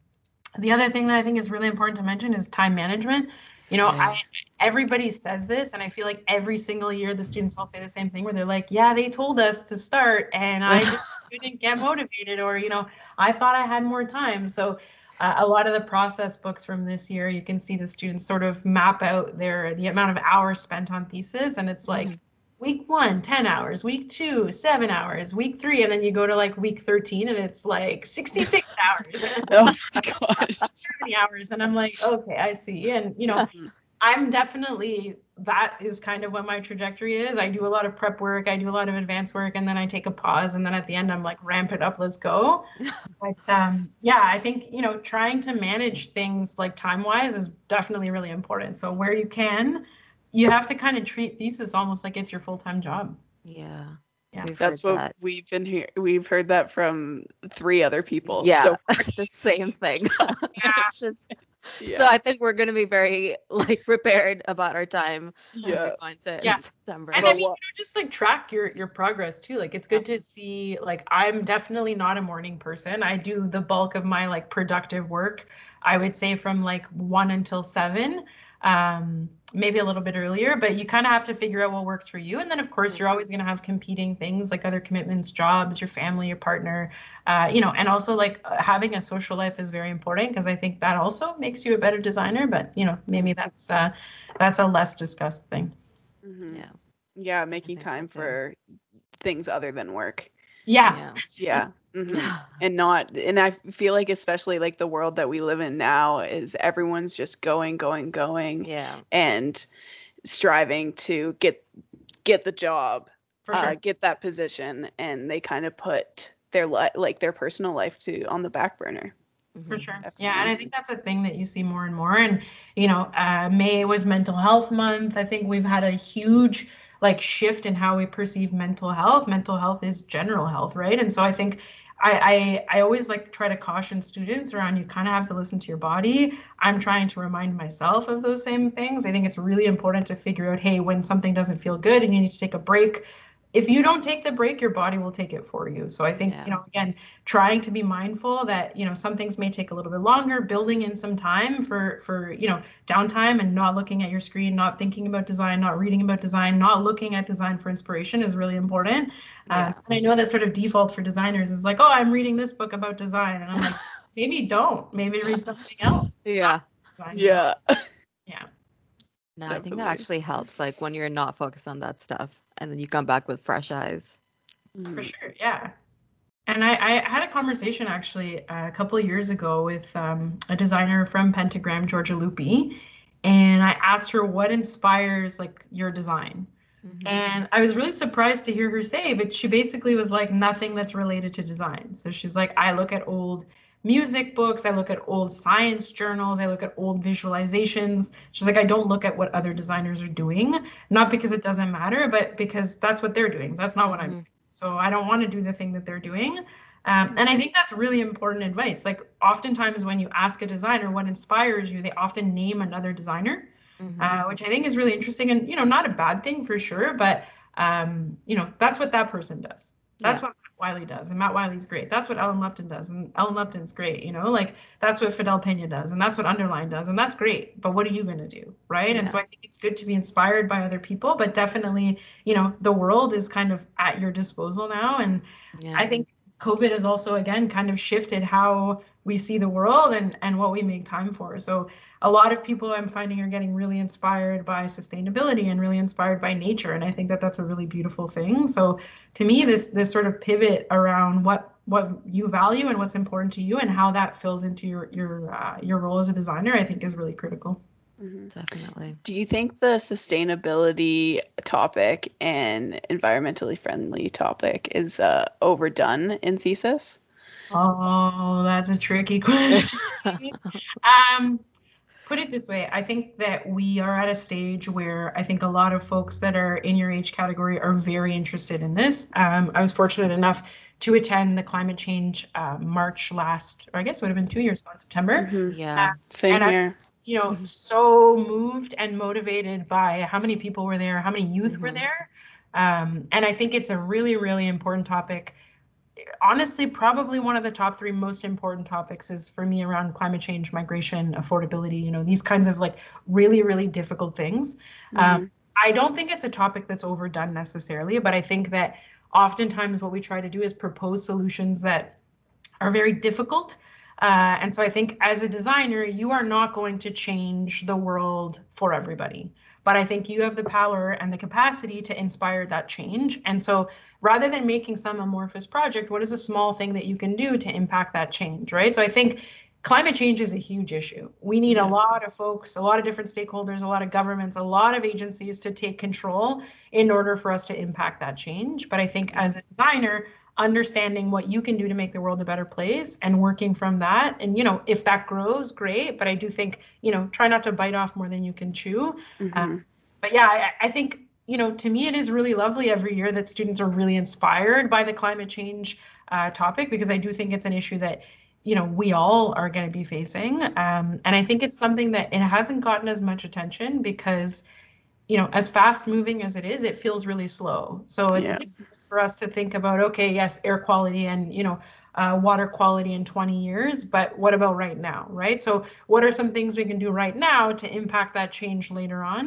S3: the other thing that i think is really important to mention is time management you know
S1: Yeah.
S3: i everybody says this and i feel like every single year the students all say the same thing where they're like yeah they told us to start and i just couldn't get motivated or you know i thought i had more time. So uh, a lot of the process books from this year you can see the students sort of map out their the amount of hours spent on thesis. And it's like
S1: Mhm.
S3: week one 10 hours week two seven hours week three. And then you go to like week 13 and it's like 66 hours.
S2: Oh my gosh.
S3: 30 hours. And i'm like okay i see. And you know i'm definitely that is kind of what my trajectory is. I do a lot of prep work i do a lot of advanced work and then i take a pause and then at the end i'm like ramp it up let's go. But um, yeah i think you know trying to manage things like time wise is definitely really important. So where you can you have to kind of treat thesis almost like it's your full-time job.
S1: Yeah
S3: Yeah.
S2: That's what
S1: that.
S2: we've been here. We've heard that from three other people.
S1: yeah
S2: So,
S1: the same thing
S3: Yeah.
S1: It's just
S2: yeah.
S1: so i think we're going to be very like prepared about our time
S2: yeah.
S1: we're going to
S3: Yeah.
S1: september
S3: and I mean, you know, just like track your your progress too. Like it's good to see. Like I'm definitely not a morning person. I do the bulk of my like productive work. I would say from like one until seven, um, maybe a little bit earlier. But you kind of have to figure out what works for you. And then of course you're always going to have competing things like other commitments, jobs, your family, your partner, uh, you know, and also like uh, having a social life is very important because I think that also makes you a better designer. But you know, maybe that's uh, that's a less discussed thing.
S2: Mhm.
S1: yeah
S2: Yeah, making time for things other than work.
S3: Yeah.
S1: yeah
S2: Yeah. mhm. And not, and I feel like, especially like the world that we live in now, is everyone's just going, going, going,
S1: yeah
S2: and striving to get get the job,
S3: For sure.
S2: uh, get that position, and they kind of put their li- like their personal life to on the back burner.
S3: For
S1: Mhm.
S3: sure.
S2: Definitely.
S3: Yeah, and I think that's a thing that you see more and more. And you know, uh, May was Mental Health Month. I think we've had a huge like shift in how we perceive mental health. Mental health is general health, right? And so I think I I, I always like try to caution students around you kind of have to listen to your body. I'm trying to remind myself of those same things. I think it's really important to figure out, hey, when something doesn't feel good and you need to take a break. If you don't take the break, your body will take it for you. So I think,
S1: Yeah.
S3: you know, again, trying to be mindful that you know some things may take a little bit longer building in some time for for you know downtime and not looking at your screen not thinking about design not reading about design not looking at design for inspiration is really important. Uh, and i know that sort of default for designers is like oh i'm reading this book about design. And i'm like maybe don't. Maybe read something else.
S1: Yeah.
S2: Yeah.
S3: yeah
S1: no i think that actually helps like when you're not focused on that stuff and then you come back with fresh eyes.
S3: For
S2: Mhm.
S3: sure yeah. And I, I had a conversation actually uh, a couple of years ago with um, a designer from pentagram Giorgia Lupi and i asked her what inspires like your design.
S1: Mhm.
S3: and i was really surprised to hear her say but she basically was like nothing that's related to design. So she's like i look at old music books i look at old science journals i look at old visualizations she's like i don't look at what other designers are doing not because it doesn't matter but because that's what they're doing that's not what i'm
S1: Mhm.
S3: so I don't want to do the thing that they're doing. Um, and I think that's really important advice. Like oftentimes when you ask a designer what inspires you, they often name another designer,
S1: Mhm.
S3: uh, which I think is really interesting and you know not a bad thing for sure. But um, you know that's what that person does. That's
S1: Yeah.
S3: what Willey does, and Matt Willey's great. That's what Ellen Lupton does, and Ellen Lupton's great. You know, like that's what Fidel Pena does, and that's what Underline does, and that's great. But what are you gonna do, right? And so I think it's good to be inspired by other people, but definitely, you know, the world is kind of at your disposal now, and
S1: yeah
S3: I think COVID has also again kind of shifted how we see the world and and what we make time for. So a lot of people I'm finding are getting really inspired by sustainability and really inspired by nature, and I think that that's a really beautiful thing. So to me, this this sort of pivot around what what you value and what's important to you and how that fills into your your uh, your role as a designer, I think is really critical.
S2: Mhm.
S1: Definitely.
S2: Do you think the sustainability topic and environmentally friendly topic is uh, overdone in thesis?
S3: Oh, that's a tricky question. um, put it this way I think that we are at a stage where I think a lot of folks that are in your age category are very interested in this. Um, I was fortunate enough to attend the climate change uh, march last, or I guess it would have been two years ago in September.
S2: Mhm.
S1: Yeah.
S2: Same
S3: and I-
S2: here.
S3: You know,
S1: Mhm.
S3: so moved and motivated by how many people were there, how many youth were
S1: Mhm.
S3: there. Um, and I think it's a really, really important topic. Honestly, probably one of the top three most important topics is for me around climate change, migration, affordability, you know, these kinds of like really, really difficult things. Um,
S2: Mhm.
S3: I don't think it's a topic that's overdone necessarily, but I think that oftentimes what we try to do is propose solutions that are very difficult. Uh, and so I think as a designer, you are not going to change the world for everybody. But I think you have the power and the capacity to inspire that change. And so rather than making some amorphous project, what is a small thing that you can do to impact that change, right? So I think climate change is a huge issue. We need a lot of folks, a lot of different stakeholders, a lot of governments, a lot of agencies to take control in order for us to impact that change. But I think as a designer, understanding what you can do to make the world a better place and working from that. And you know if that grows great. But i do think you know try not to bite off more than you can chew.
S2: Mhm.
S3: but yeah I, I think you know to me it is really lovely every year that students are really inspired by the climate change uh, topic because i do think it's an issue that you know we all are going to be facing. Um, and i think it's something that it hasn't gotten as much attention because you know as fast moving as it is it feels really slow. So it's
S2: Yeah.
S3: For us to think about okay yes air quality and you know uh, water quality in 20 years but what about right now right? So what are some things we can do right now to impact that change later on?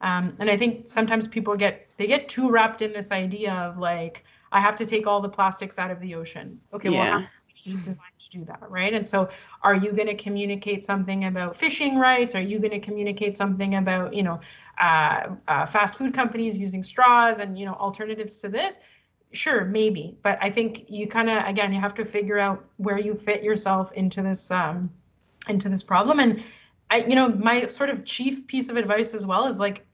S3: Um, and i think sometimes people get they get too wrapped in this idea of like i have to take all the plastics out of the ocean. Okay well
S2: Yeah.
S3: how use design to do that right? And so are you going to communicate something about fishing rights? Are you going to communicate something about you know uh, uh, fast food companies using straws and you know alternatives to this sure maybe but i think you kind of again you have to figure out where you fit yourself into this um into this problem. And i you know my sort of chief piece of advice as well is like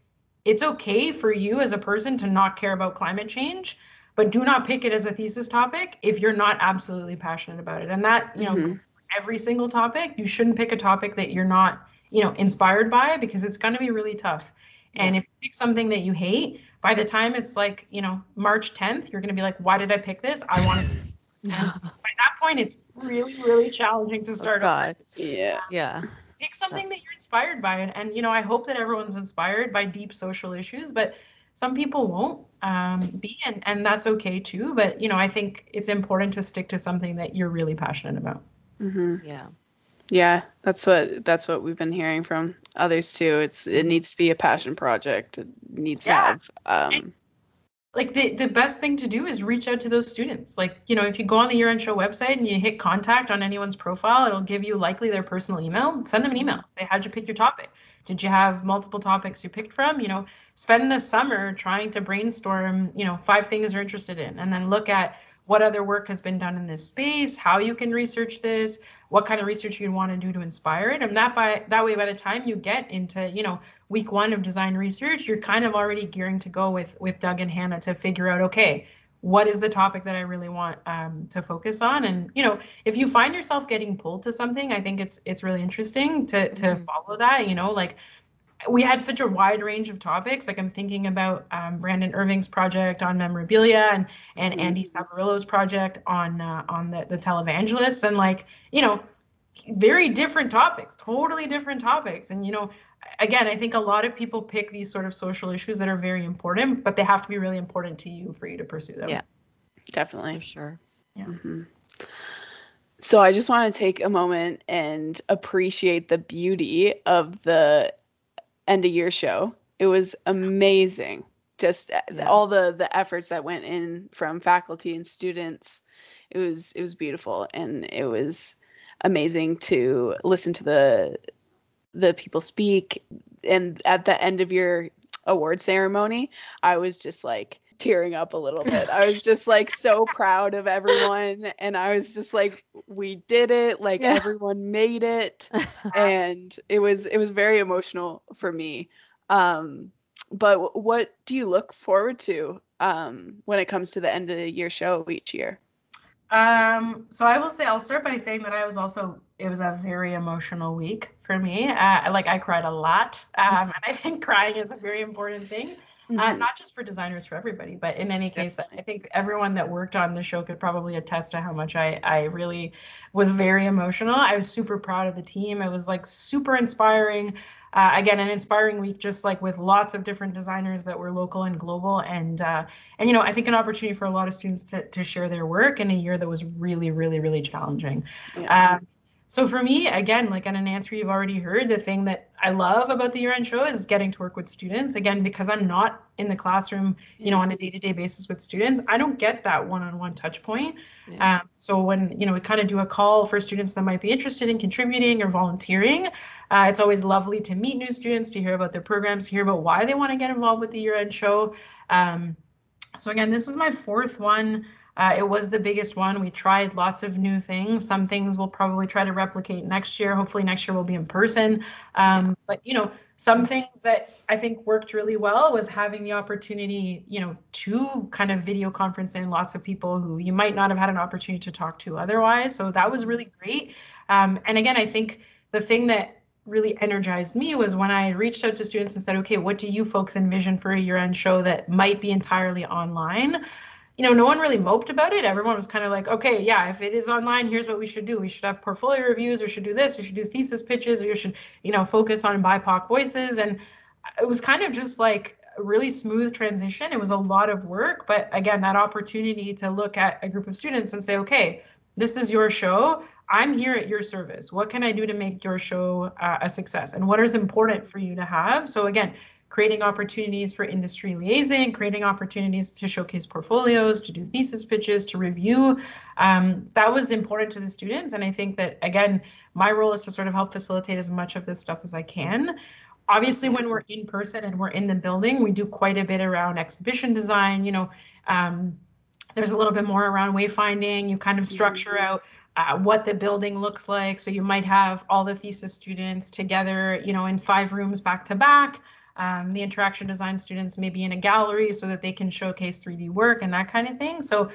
S3: it's okay for you as a person to not care about climate change but do not pick it as a thesis topic if you're not absolutely passionate about it. And that you know
S2: Mhm.
S3: every single topic you shouldn't pick a topic that you're not you know inspired by because it's going to be really tough. And if you pick something that you hate by the time it's like you know march 10th you're going to be like why did i pick this i want to by that point it's really really challenging to
S1: Oh,
S3: start over.
S1: God.
S2: Yeah.
S1: Yeah.
S3: pick something that you're inspired by and, and you know i hope that everyone's inspired by deep social issues but some people won't um, be and, and that's okay too but you know i think it's important to stick to something that you're really passionate about
S2: hmm
S1: Yeah.
S2: Yeah, that's what that's what we've been hearing from others too. It's it needs to be a passion project. It needs
S3: Yeah.
S2: to have um
S3: like the, the best thing to do is reach out to those students like you know if you go on the year end show website and you hit contact on anyone's profile it'll give you likely their personal email send them an email say how'd you pick your topic did you have multiple topics you picked from you know spend the summer trying to brainstorm you know five things you're interested in and then look at what other work has been done in this space how you can research this what kind of research you'd want to do to inspire it and that by that way by the time you get into you know week one of design research you're kind of already gearing to go with with doug and hannah to figure out okay what is the topic that i really want um, to focus on and you know if you find yourself getting pulled to something i think it's it's really interesting to to
S1: Mhm.
S3: follow that you know like we had such a wide range of topics like i'm thinking about um, brandon irving's project on memorabilia and and
S2: Mhm.
S3: andy savarillo's project on uh, on the the televangelists and like you know very different topics totally different topics and you know again i think a lot of people pick these sort of social issues that are very important but they have to be really important to you for you to pursue them
S1: Yeah.
S2: definitely.
S1: For sure.
S2: Mhm. So I just want to take a moment and appreciate the beauty of the end of year show. It was amazing. Just uh,
S1: Yeah.
S2: all the the efforts that went in from faculty and students. It was it was beautiful and it was amazing to listen to the the people speak and at the end of your award ceremony, I was just like tearing up a little bit. I was just like so proud of everyone and I was just like we did it, like
S1: Yeah.
S2: everyone made it and it was it was very emotional for me. Um but w- what do you look forward to um when it comes to the end of the year show each year?
S3: Um, so I will say I'll start by saying that I was also it was a very emotional week for me. Uh, like I cried a lot, um, and I think crying is a very important thing. Uh,
S2: Mhm.
S3: not just for designers, for everybody. But in any case, I think everyone that worked on the show could probably attest to how much I, I really was very emotional. I was super proud of the team. It was like super inspiring. Uh, again, an inspiring week, just like with lots of different designers that were local and global, and uh, and you know, I think an opportunity for a lot of students to to share their work in a year that was really, really, really challenging.
S2: Yeah.
S3: Um, so for me, again, like in an answer you've already heard, the thing that I love about the year-end show is getting to work with students. Again, because I'm not in the classroom, you know, on a day-to-day basis with students, I don't get that one-on-one touch point.
S2: Yeah.
S3: Um, so when you know we kind of do a call for students that might be interested in contributing or volunteering, uh, it's always lovely to meet new students, to hear about their programs, to hear about why they want to get involved with the year-end show. Um, so again, this was my fourth one. Uh, it was the biggest one. We tried lots of new things. Some things we'll probably try to replicate next year. Hopefully next year we'll be in person. Um, but you know, some things that I think worked really well was having the opportunity, you know, to kind of video conference in lots of people who you might not have had an opportunity to talk to otherwise. So that was really great. Um, and again, I think the thing that really energized me was when I reached out to students and said, okay, what do you folks envision for a year-end show that might be entirely online? You know, no one really moped about it. Everyone was kind of like, okay, yeah, if it is online, here's what we should do. We should have portfolio reviews, we should do this, we should do thesis pitches, or you should, you know, focus on BIPOC voices. And it was kind of just like a really smooth transition. It was a lot of work, but again, that opportunity to look at a group of students and say, okay, this is your show. I'm here at your service. What can I do to make your show uh, a success? And what is important for you to have? So again, creating opportunities for industry liaison, creating opportunities to showcase portfolios, to do thesis pitches, to review. Um, that was important to the students. And I think that, again, my role is to sort of help facilitate as much of this stuff as I can. Obviously, when we're in person and we're in the building, we do quite a bit around exhibition design. You know, um, there's a little bit more around wayfinding. You kind of structure out uh, what the building looks like. So you might have all the thesis students together, you know, in five rooms back to back. Um, the interaction design students maybe in a gallery so that they can showcase 3D work and that kind of thing. So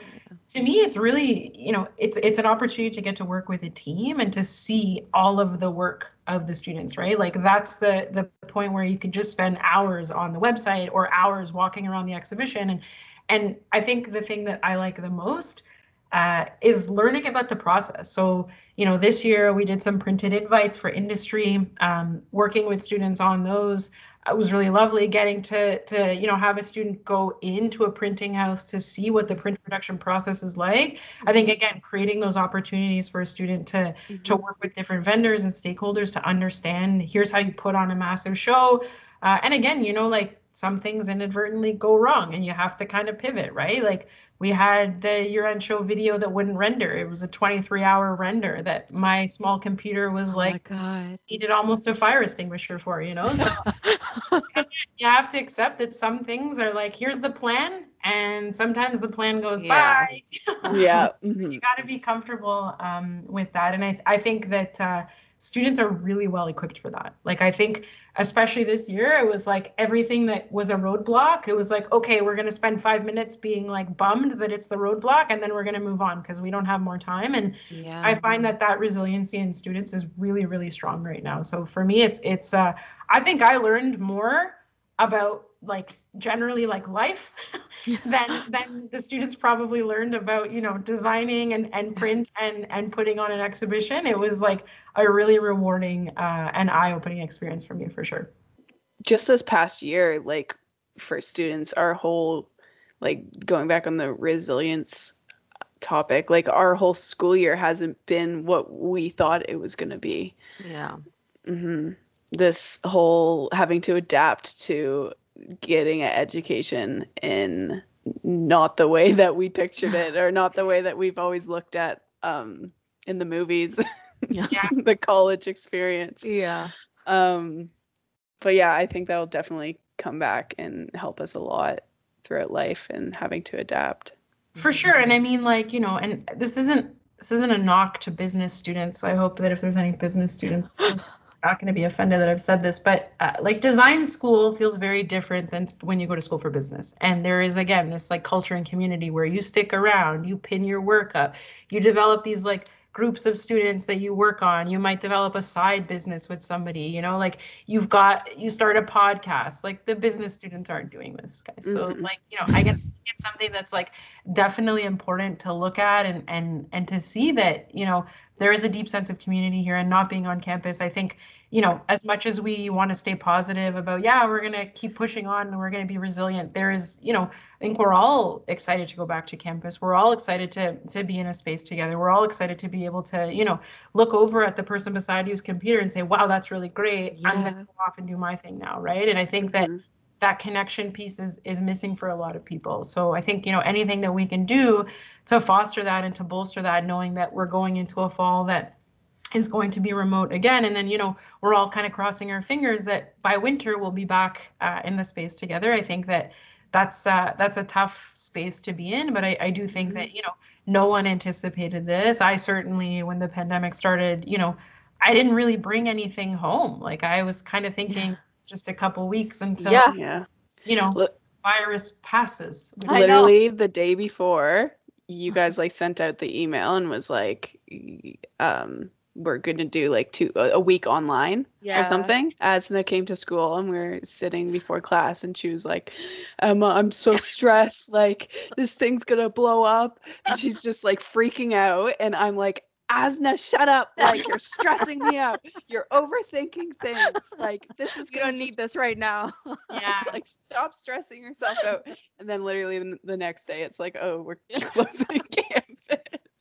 S3: to me, it's really, you know, it's it's an opportunity to get to work with a team and to see all of the work of the students, right? Like that's the the point where you could just spend hours on the website or hours walking around the exhibition. And and I think the thing that I like the most uh, is learning about the process. So, you know, this year we did some printed invites for industry, um, working with students on those. It was really lovely getting to, to, you know, have a student go into a printing house to see what the print production process is like. I think, again, creating those opportunities for a student to, to work with different vendors and stakeholders to understand here's how you put on a massive show. Uh, and again, you know, like some things inadvertently go wrong and you have to kind of pivot, right? Like we had the year-end show video that wouldn't render. It was a 23-hour render that my small computer was
S1: oh
S3: like
S1: my god.
S3: needed almost a fire extinguisher for, you know? So you have to accept that some things are like, here's the plan, and sometimes the plan goes
S1: Yeah.
S3: bye.
S2: yeah. mhm.
S3: you got to be comfortable um, with that and i, I think that uh, students are really well equipped for that like i think especially this year it was like everything that was a roadblock it was like okay we're going to spend five minutes being like bummed that it's the roadblock and then we're going to move on because we don't have more time and
S1: Yeah.
S3: I find that that resiliency in students is really, really strong right now. So for me, it's it's. Uh, I think I learned more about like generally like life than than the students probably learned about you know designing and and print and and putting on an exhibition. It was like a really rewarding uh, and eye opening experience for me for sure.
S2: just this past year, like for students, our whole like going back on the resilience topic, like our whole school year hasn't been what we thought it was going to be.
S1: yeah.
S2: mm-hmm. This whole having to adapt to getting an education in not the way that we pictured it or not the way that we've always looked at um, in the movies,
S1: Yeah.
S3: Yeah.
S2: the college experience.
S1: Yeah.
S2: Um, but yeah, I think that'll definitely come back and help us a lot throughout life and having to adapt.
S3: For sure. And I mean like, you know, and this isn't this isn't a knock to business students. So I hope that if there's any business students not going to be offended that I've said this, but uh, like design school feels very different than when you go to school for business. And there is again this like culture and community where you stick around, you pin your work up, you develop these like groups of students that you work on. You might develop a side business with somebody you know like you've got you start a podcast. Like the business students aren't doing this guys. So mm-hmm. like you know i guess it's something that's like definitely important to look at and and and to see that you know there is a deep sense of community here and not being on campus. I think you know as much as we want to stay positive about yeah we're going to keep pushing on and we're going to be resilient there is you know I think we're all excited to go back to campus. We're all excited to to be in a space together. We're all excited to be able to, you know, look over at the person beside you's computer and say, "Wow, that's really great. Yeah. I'm going to go off and do my thing now." Right? And I think mm-hmm. that that connection piece is is missing for a lot of people. So I think, you know, anything that we can do to foster that and to bolster that knowing that we're going into a fall that is going to be remote again and then you know we're all kind of crossing our fingers that by winter we'll be back uh, in the space together i think that that's uh, that's a tough space to be in. But I, I do think that mm-hmm. you know no one anticipated this. I certainly, when the pandemic started, you know, I didn't really bring anything home. Like I was kind of thinking yeah. it's just a couple weeks until
S2: yeah. yeah.
S3: you know L- virus passes.
S2: I literally the day before, you guys like sent out the email and was like, um, we're going to do like two a week online yeah. or something. Asna came to school and we are sitting before class and she was like, Emma, I'm so stressed. Like this thing's gonna blow up. And she's just like freaking out. And I'm like, Asna, shut up. Like you're stressing me out. You're overthinking things. Like this is
S1: you don't need this right now.
S2: Yeah. like stop stressing yourself out. And then literally the next day it's like, oh, we're closing campus.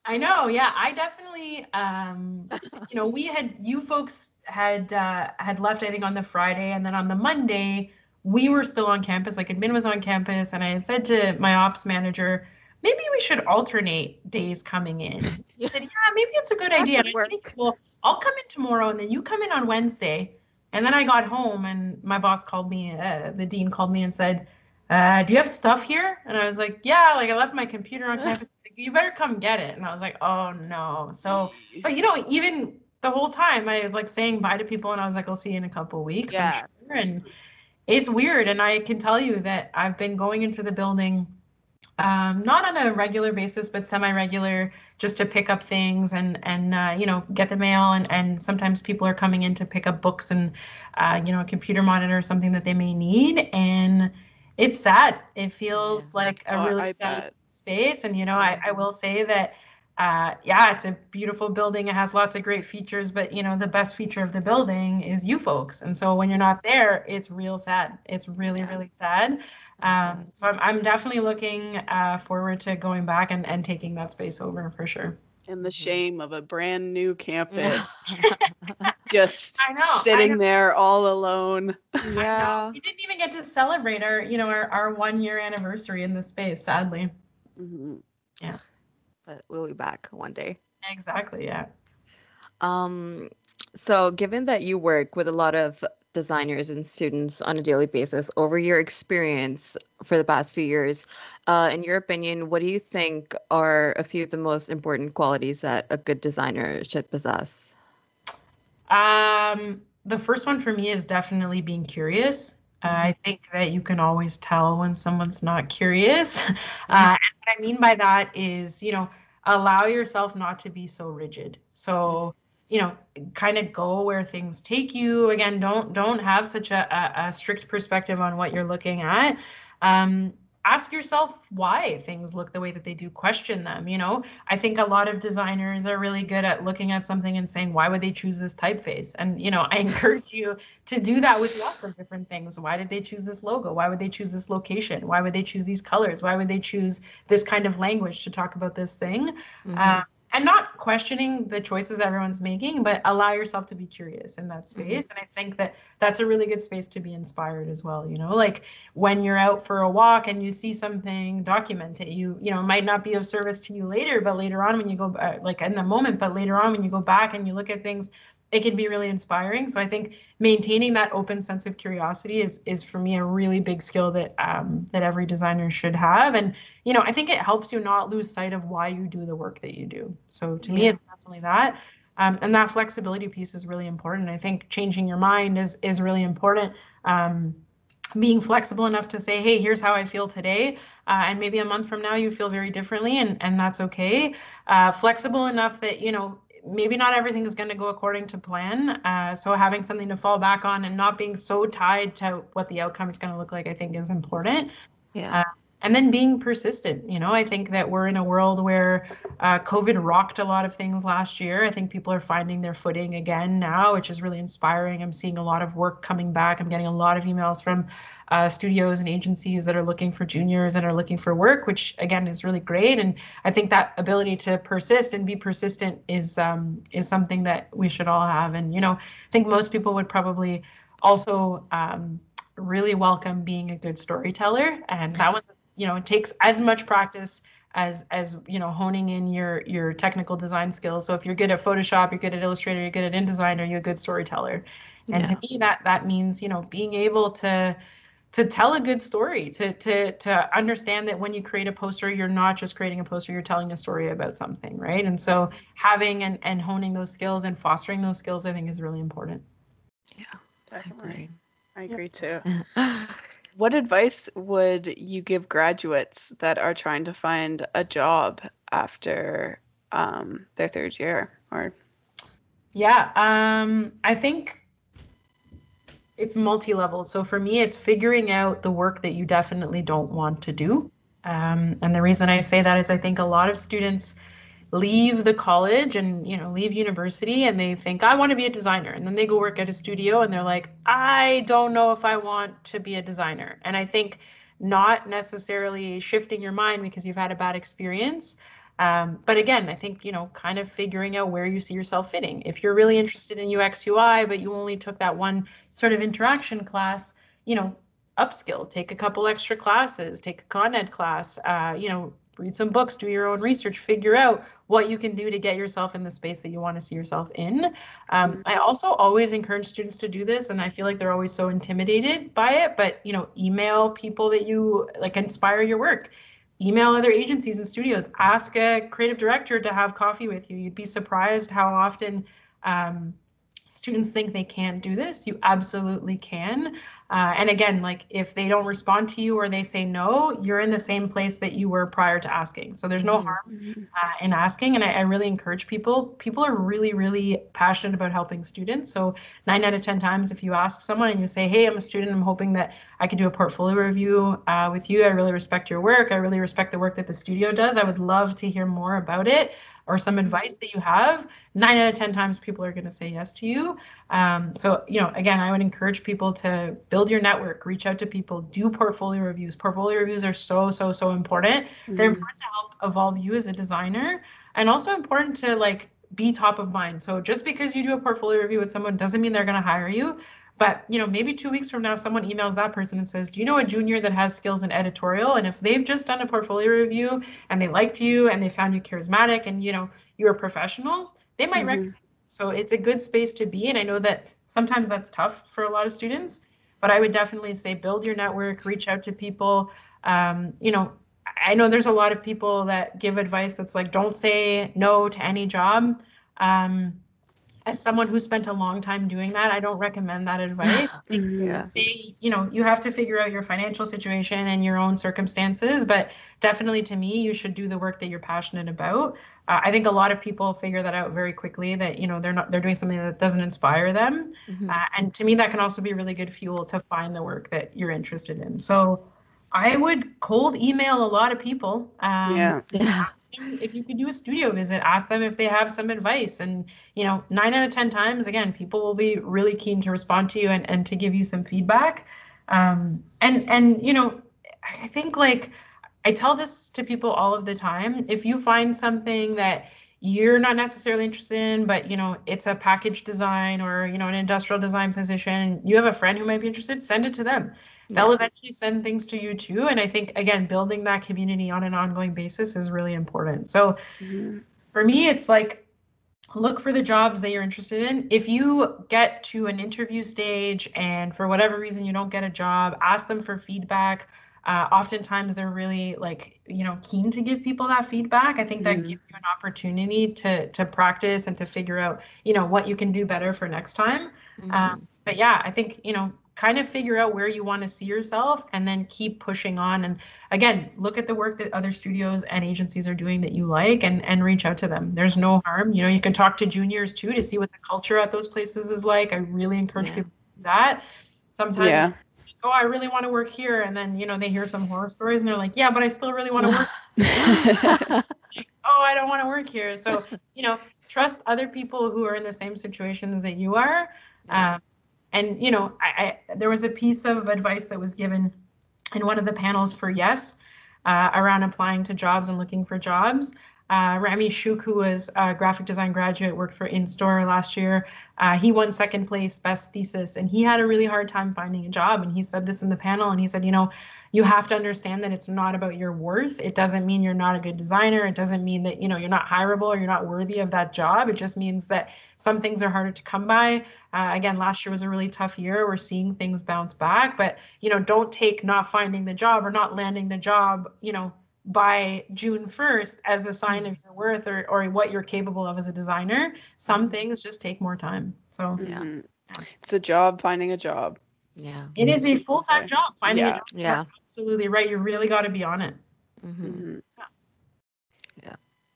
S3: I know. Yeah, I definitely. Um, you know, we had you folks had uh, had left. I think on the Friday, and then on the Monday, we were still on campus. Like admin was on campus, and I had said to my ops manager, maybe we should alternate days coming in. He said, yeah, maybe it's a good idea. I said, well, I'll come in tomorrow, and then you come in on Wednesday. And then I got home, and my boss called me. Uh, the dean called me and said, uh, "Do you have stuff here?" And I was like, "Yeah, like I left my computer on campus." You better come get it. And I was like, oh no. So, but you know, even the whole time I was like saying bye to people and I was like, I'll see you in a couple weeks.
S1: Yeah.
S3: Sure. And it's weird. And I can tell you that I've been going into the building um, not on a regular basis, but semi-regular, just to pick up things and and uh, you know get the mail. And and sometimes people are coming in to pick up books and uh, you know a computer monitor or something that they may need. And it's sad. It feels yeah. like a oh, really I sad bet. space. And you know, I, I will say that uh, yeah, it's a beautiful building. It has lots of great features, but you know, the best feature of the building is you folks. And so when you're not there, it's real sad. It's really, yeah. really sad. Um, so I'm, I'm definitely looking uh, forward to going back and, and taking that space over for sure
S2: and the mm-hmm. shame of a brand new campus just know, sitting there all alone.
S3: Yeah we didn't even get to celebrate our you know our, our one year anniversary in this space sadly.
S1: Mm-hmm. yeah but we'll be back one day.
S3: Exactly yeah.
S1: Um so given that you work with a lot of designers and students on a daily basis over your experience for the past few years uh, in your opinion what do you think are a few of the most important qualities that a good designer should possess
S3: um, the first one for me is definitely being curious uh. I think that you can always tell when someone's not curious. Uh, and what I mean by that is, you know, allow yourself not to be so rigid. So, you know kind of go where things take you. Again don't don't have such a, a, a strict perspective on what you're looking at. Um, ask yourself why things look the way that they do. Question them you know? I think a lot of designers are really good at looking at something and saying why would they choose this typeface? And you know i encourage you to do that with lots of different things. Why did they choose this logo? Why would they choose this location? Why would they choose these colors? Why would they choose this kind of language to talk about this thing? Mm-hmm. uh, and not questioning the choices everyone's making but allow yourself to be curious in that mm-hmm. space mm-hmm. and i think that that's a really good space to be inspired as well you know like when you're out for a walk and you see something document it you you know might not be of service to you later but later on when you go uh, like in the moment but later on when you go back and you look at things it can be really inspiring. So I think maintaining that open sense of curiosity is is for me a really big skill that um, that every designer should have. And you know, I think it helps you not lose sight of why you do the work that you do. So to yeah. me, it's definitely that. Um, and that flexibility piece is really important. I think changing your mind is is really important. Um, being flexible enough to say, hey, here's how I feel today. Uh, and maybe a month from now you feel very differently and, and that's okay. Uh, flexible enough that, you know, maybe not everything is going to go according to plan. Uh, so having something to fall back on and not being so tied to what the outcome is going to look like, I think is important.
S1: Yeah. Uh,
S3: and then being persistent you know i think that we're in a world where uh, covid rocked a lot of things last year i think people are finding their footing again now which is really inspiring i'm seeing a lot of work coming back i'm getting a lot of emails from uh, studios and agencies that are looking for juniors and are looking for work which again is really great. And i think that ability to persist and be persistent is um, is something that we should all have. And you know i think most people would probably also um, really welcome being a good storyteller. And that one, you know it takes as much practice as as you know honing in your your technical design skills. So if you're good at photoshop you're good at illustrator you're good at indesign are you a good storyteller? And yeah. to me that that means you know being able to to tell a good story to to to understand that when you create a poster you're not just creating a poster you're telling a story about something right? And so having and and honing those skills and fostering those skills i think is really important.
S2: Yeah definitely. I agree, I agree too. What advice would you give graduates that are trying to find a job after um, their third year? Or?
S3: Yeah, um, I think it's multi-level. So for me, it's figuring out the work that you definitely don't want to do. Um, and the reason I say that is I think a lot of students leave the college and you know leave university and they think i want to be a designer and then they go work at a studio and they're like i don't know if i want to be a designer and i think not necessarily shifting your mind because you've had a bad experience um, but again i think you know kind of figuring out where you see yourself fitting if you're really interested in ux ui but you only took that one sort of interaction class you know upskill take a couple extra classes take a con ed class uh, you know read some books, do your own research, figure out what you can do to get yourself in the space that you want to see yourself in. Um, mm-hmm. I also always encourage students to do this, and I feel like they're always so intimidated by it. But you know, email people that you like inspire your work. Email other agencies and studios. Ask a creative director to have coffee with you. You'd be surprised how often um, students think they can't do this, you absolutely can. Uh, and again, like if they don't respond to you or they say no, you're in the same place that you were prior to asking. So there's no mm-hmm. harm uh, in asking. And I, I, really encourage people. People are really, really passionate about helping students. So nine out of 10 times, if you ask someone and you say, hey, I'm a student, I'm hoping that I could do a portfolio review uh, with you. I really respect your work. I really respect the work that the studio does. I would love to hear more about it or some advice that you have, nine out of 10 times people are going to say yes to you. Um, so, you know, again, I would encourage people to build your network, reach out to people, do portfolio reviews. Portfolio reviews are so, so, so important. Mm-hmm. They're important to help evolve you as a designer and also important to like be top of mind. So just because you do a portfolio review with someone doesn't mean they're going to hire you. But you know, maybe two weeks from now, someone emails that person and says, "Do you know a junior that has skills in editorial?" And if they've just done a portfolio review and they liked you and they found you charismatic and you know you're a professional, they might mm-hmm. recognize. So it's a good space to be. And I know that sometimes that's tough for a lot of students, but I would definitely say build your network, reach out to people. Um, you know, I know there's a lot of people that give advice that's like, don't say no to any job. Um, as someone who spent a long time doing that, I don't recommend that advice. yeah. Say, you know, you have to figure out your financial situation and your own circumstances, but definitely to me, you should do the work that you're passionate about. Uh, I think a lot of people figure that out very quickly that, you know, they're not, they're doing something that doesn't inspire them. Mm-hmm. Uh, and to me, that can also be really good fuel to find the work that you're interested in. So I would cold email a lot of people.
S2: Um, yeah. yeah
S3: if you could do a studio visit, ask them if they have some advice. And, you know, nine out of 10 times, again, people will be really keen to respond to you and, and to give you some feedback. Um, and, and, you know, I think like I tell this to people all of the time. If you find something that you're not necessarily interested in, but you know, it's a package design or, you know, an industrial design position, you have a friend who might be interested, send it to them they'll eventually send things to you too and i think again building that community on an ongoing basis is really important so mm-hmm. for me it's like look for the jobs that you're interested in. If you get to an interview stage and for whatever reason you don't get a job, ask them for feedback. Uh, oftentimes they're really like you know keen to give people that feedback. I think that
S2: Mhm.
S3: gives you an opportunity to to practice and to figure out you know what you can do better for next time.
S1: Mhm.
S3: Um, but yeah, I think you know kind of figure out where you want to see yourself and then keep pushing on and again look at the work that other studios and agencies are doing that you like and and reach out to them there's no harm you know you can talk to juniors too to see what the culture at those places is like i really encourage
S1: Yeah.
S3: people to do that sometimes
S2: Yeah.
S3: oh i really want to work here and then you know they hear some horror stories and they're like yeah but i still really want to work oh, I don't want to work here. So, you know, trust other people who are in the same situations that you are. Um, and, you know, I, I, there was a piece of advice that was given in one of the panels for Yes uh, around applying to jobs and looking for jobs. Uh, Rami Shuk, who was a graphic design graduate, worked for InStore last year. Uh, he won second place, best thesis, and he had a really hard time finding a job. And he said this in the panel, and he said, you know, you have to understand that it's not about your worth. It doesn't mean you're not a good designer. It doesn't mean that you know you're not hireable or you're not worthy of that job. It just means that some things are harder to come by. Uh, again, last year was a really tough year. We're seeing things bounce back, but you know, don't take not finding the job or not landing the job, you know, by June 1st as a sign of your worth or or what you're capable of as a designer. Some things just take more time. So
S1: Yeah.
S2: Mhm. It's a job finding a job.
S1: Yeah.
S3: it is a full time
S2: say.
S3: job. Finding
S2: Yeah.
S3: a job.
S1: Yeah.
S3: Absolutely right. You really got to be on it.
S1: hmm
S2: Mhm.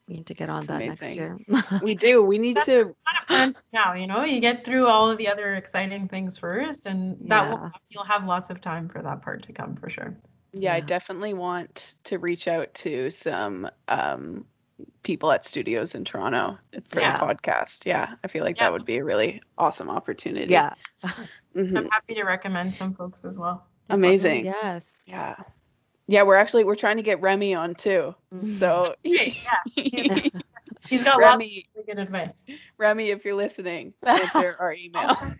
S1: We need to get on
S2: It's
S1: that next year.
S2: We do. We need to.
S3: kind of now, you know, you get through all of the other exciting things first, and that will, you'll have lots of time for that part to come for sure.
S2: Yeah, I definitely want to reach out to some um, people at studios in Toronto for
S3: Yeah.
S2: the podcast. Yeah, I feel like
S3: Yeah.
S2: that would be a really awesome opportunity.
S1: yeah.
S2: Mhm.
S3: I'm happy to recommend some folks as well. Just let me.
S2: Amazing.
S1: Yes.
S2: Yeah. Yeah, we're actually we're trying to get Remy on too.
S1: Mhm.
S2: So
S3: Great, yeah. He's got lots of good advice.
S2: Remy, if you're listening, answer our email.
S3: send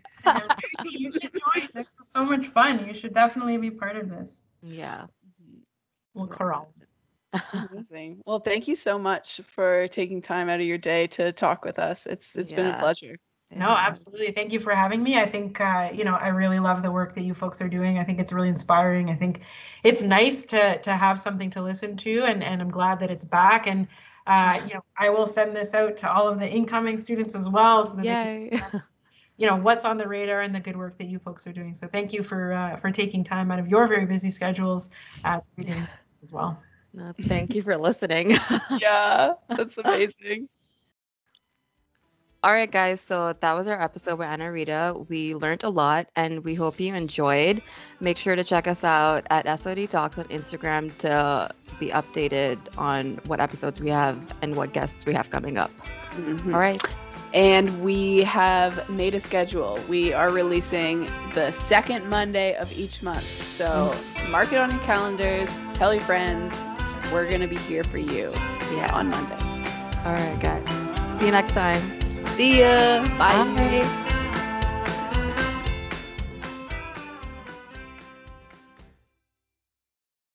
S3: this you should join. This was so much fun. You should definitely be part of this.
S1: yeah.
S3: We'll corral.
S2: Amazing. Well, thank you so much for taking time out of your day to talk with us. It's it's been a pleasure.
S3: No, absolutely. Thank you for having me. I think uh, you know I really love the work that you folks are doing. I think it's really inspiring. I think it's nice to to have something to listen to, and and I'm glad that it's back. And uh, you know I will send this out to all of the incoming students as well, so that they can you know what's on the radar and the good work that you folks are doing. So thank you for uh, for taking time out of your very busy schedules uh, to be doing this as well.
S1: No, thank you for listening.
S2: Yeah, that's amazing.
S1: All right, guys. So that was our episode with Ana Rita. We learned a lot and we hope you enjoyed. Make sure to check us out at SOD Talks on Instagram to be updated on what episodes we have and what guests we have coming up.
S2: Mhm.
S1: All right.
S2: And we have made a schedule. We are releasing the second Monday of each month. So mark it on your calendars, tell your friends. We're going to be here for you
S1: Yeah.
S2: on Mondays.
S1: All right, guys. See you next time.
S2: See ya. Bye.
S1: Bye.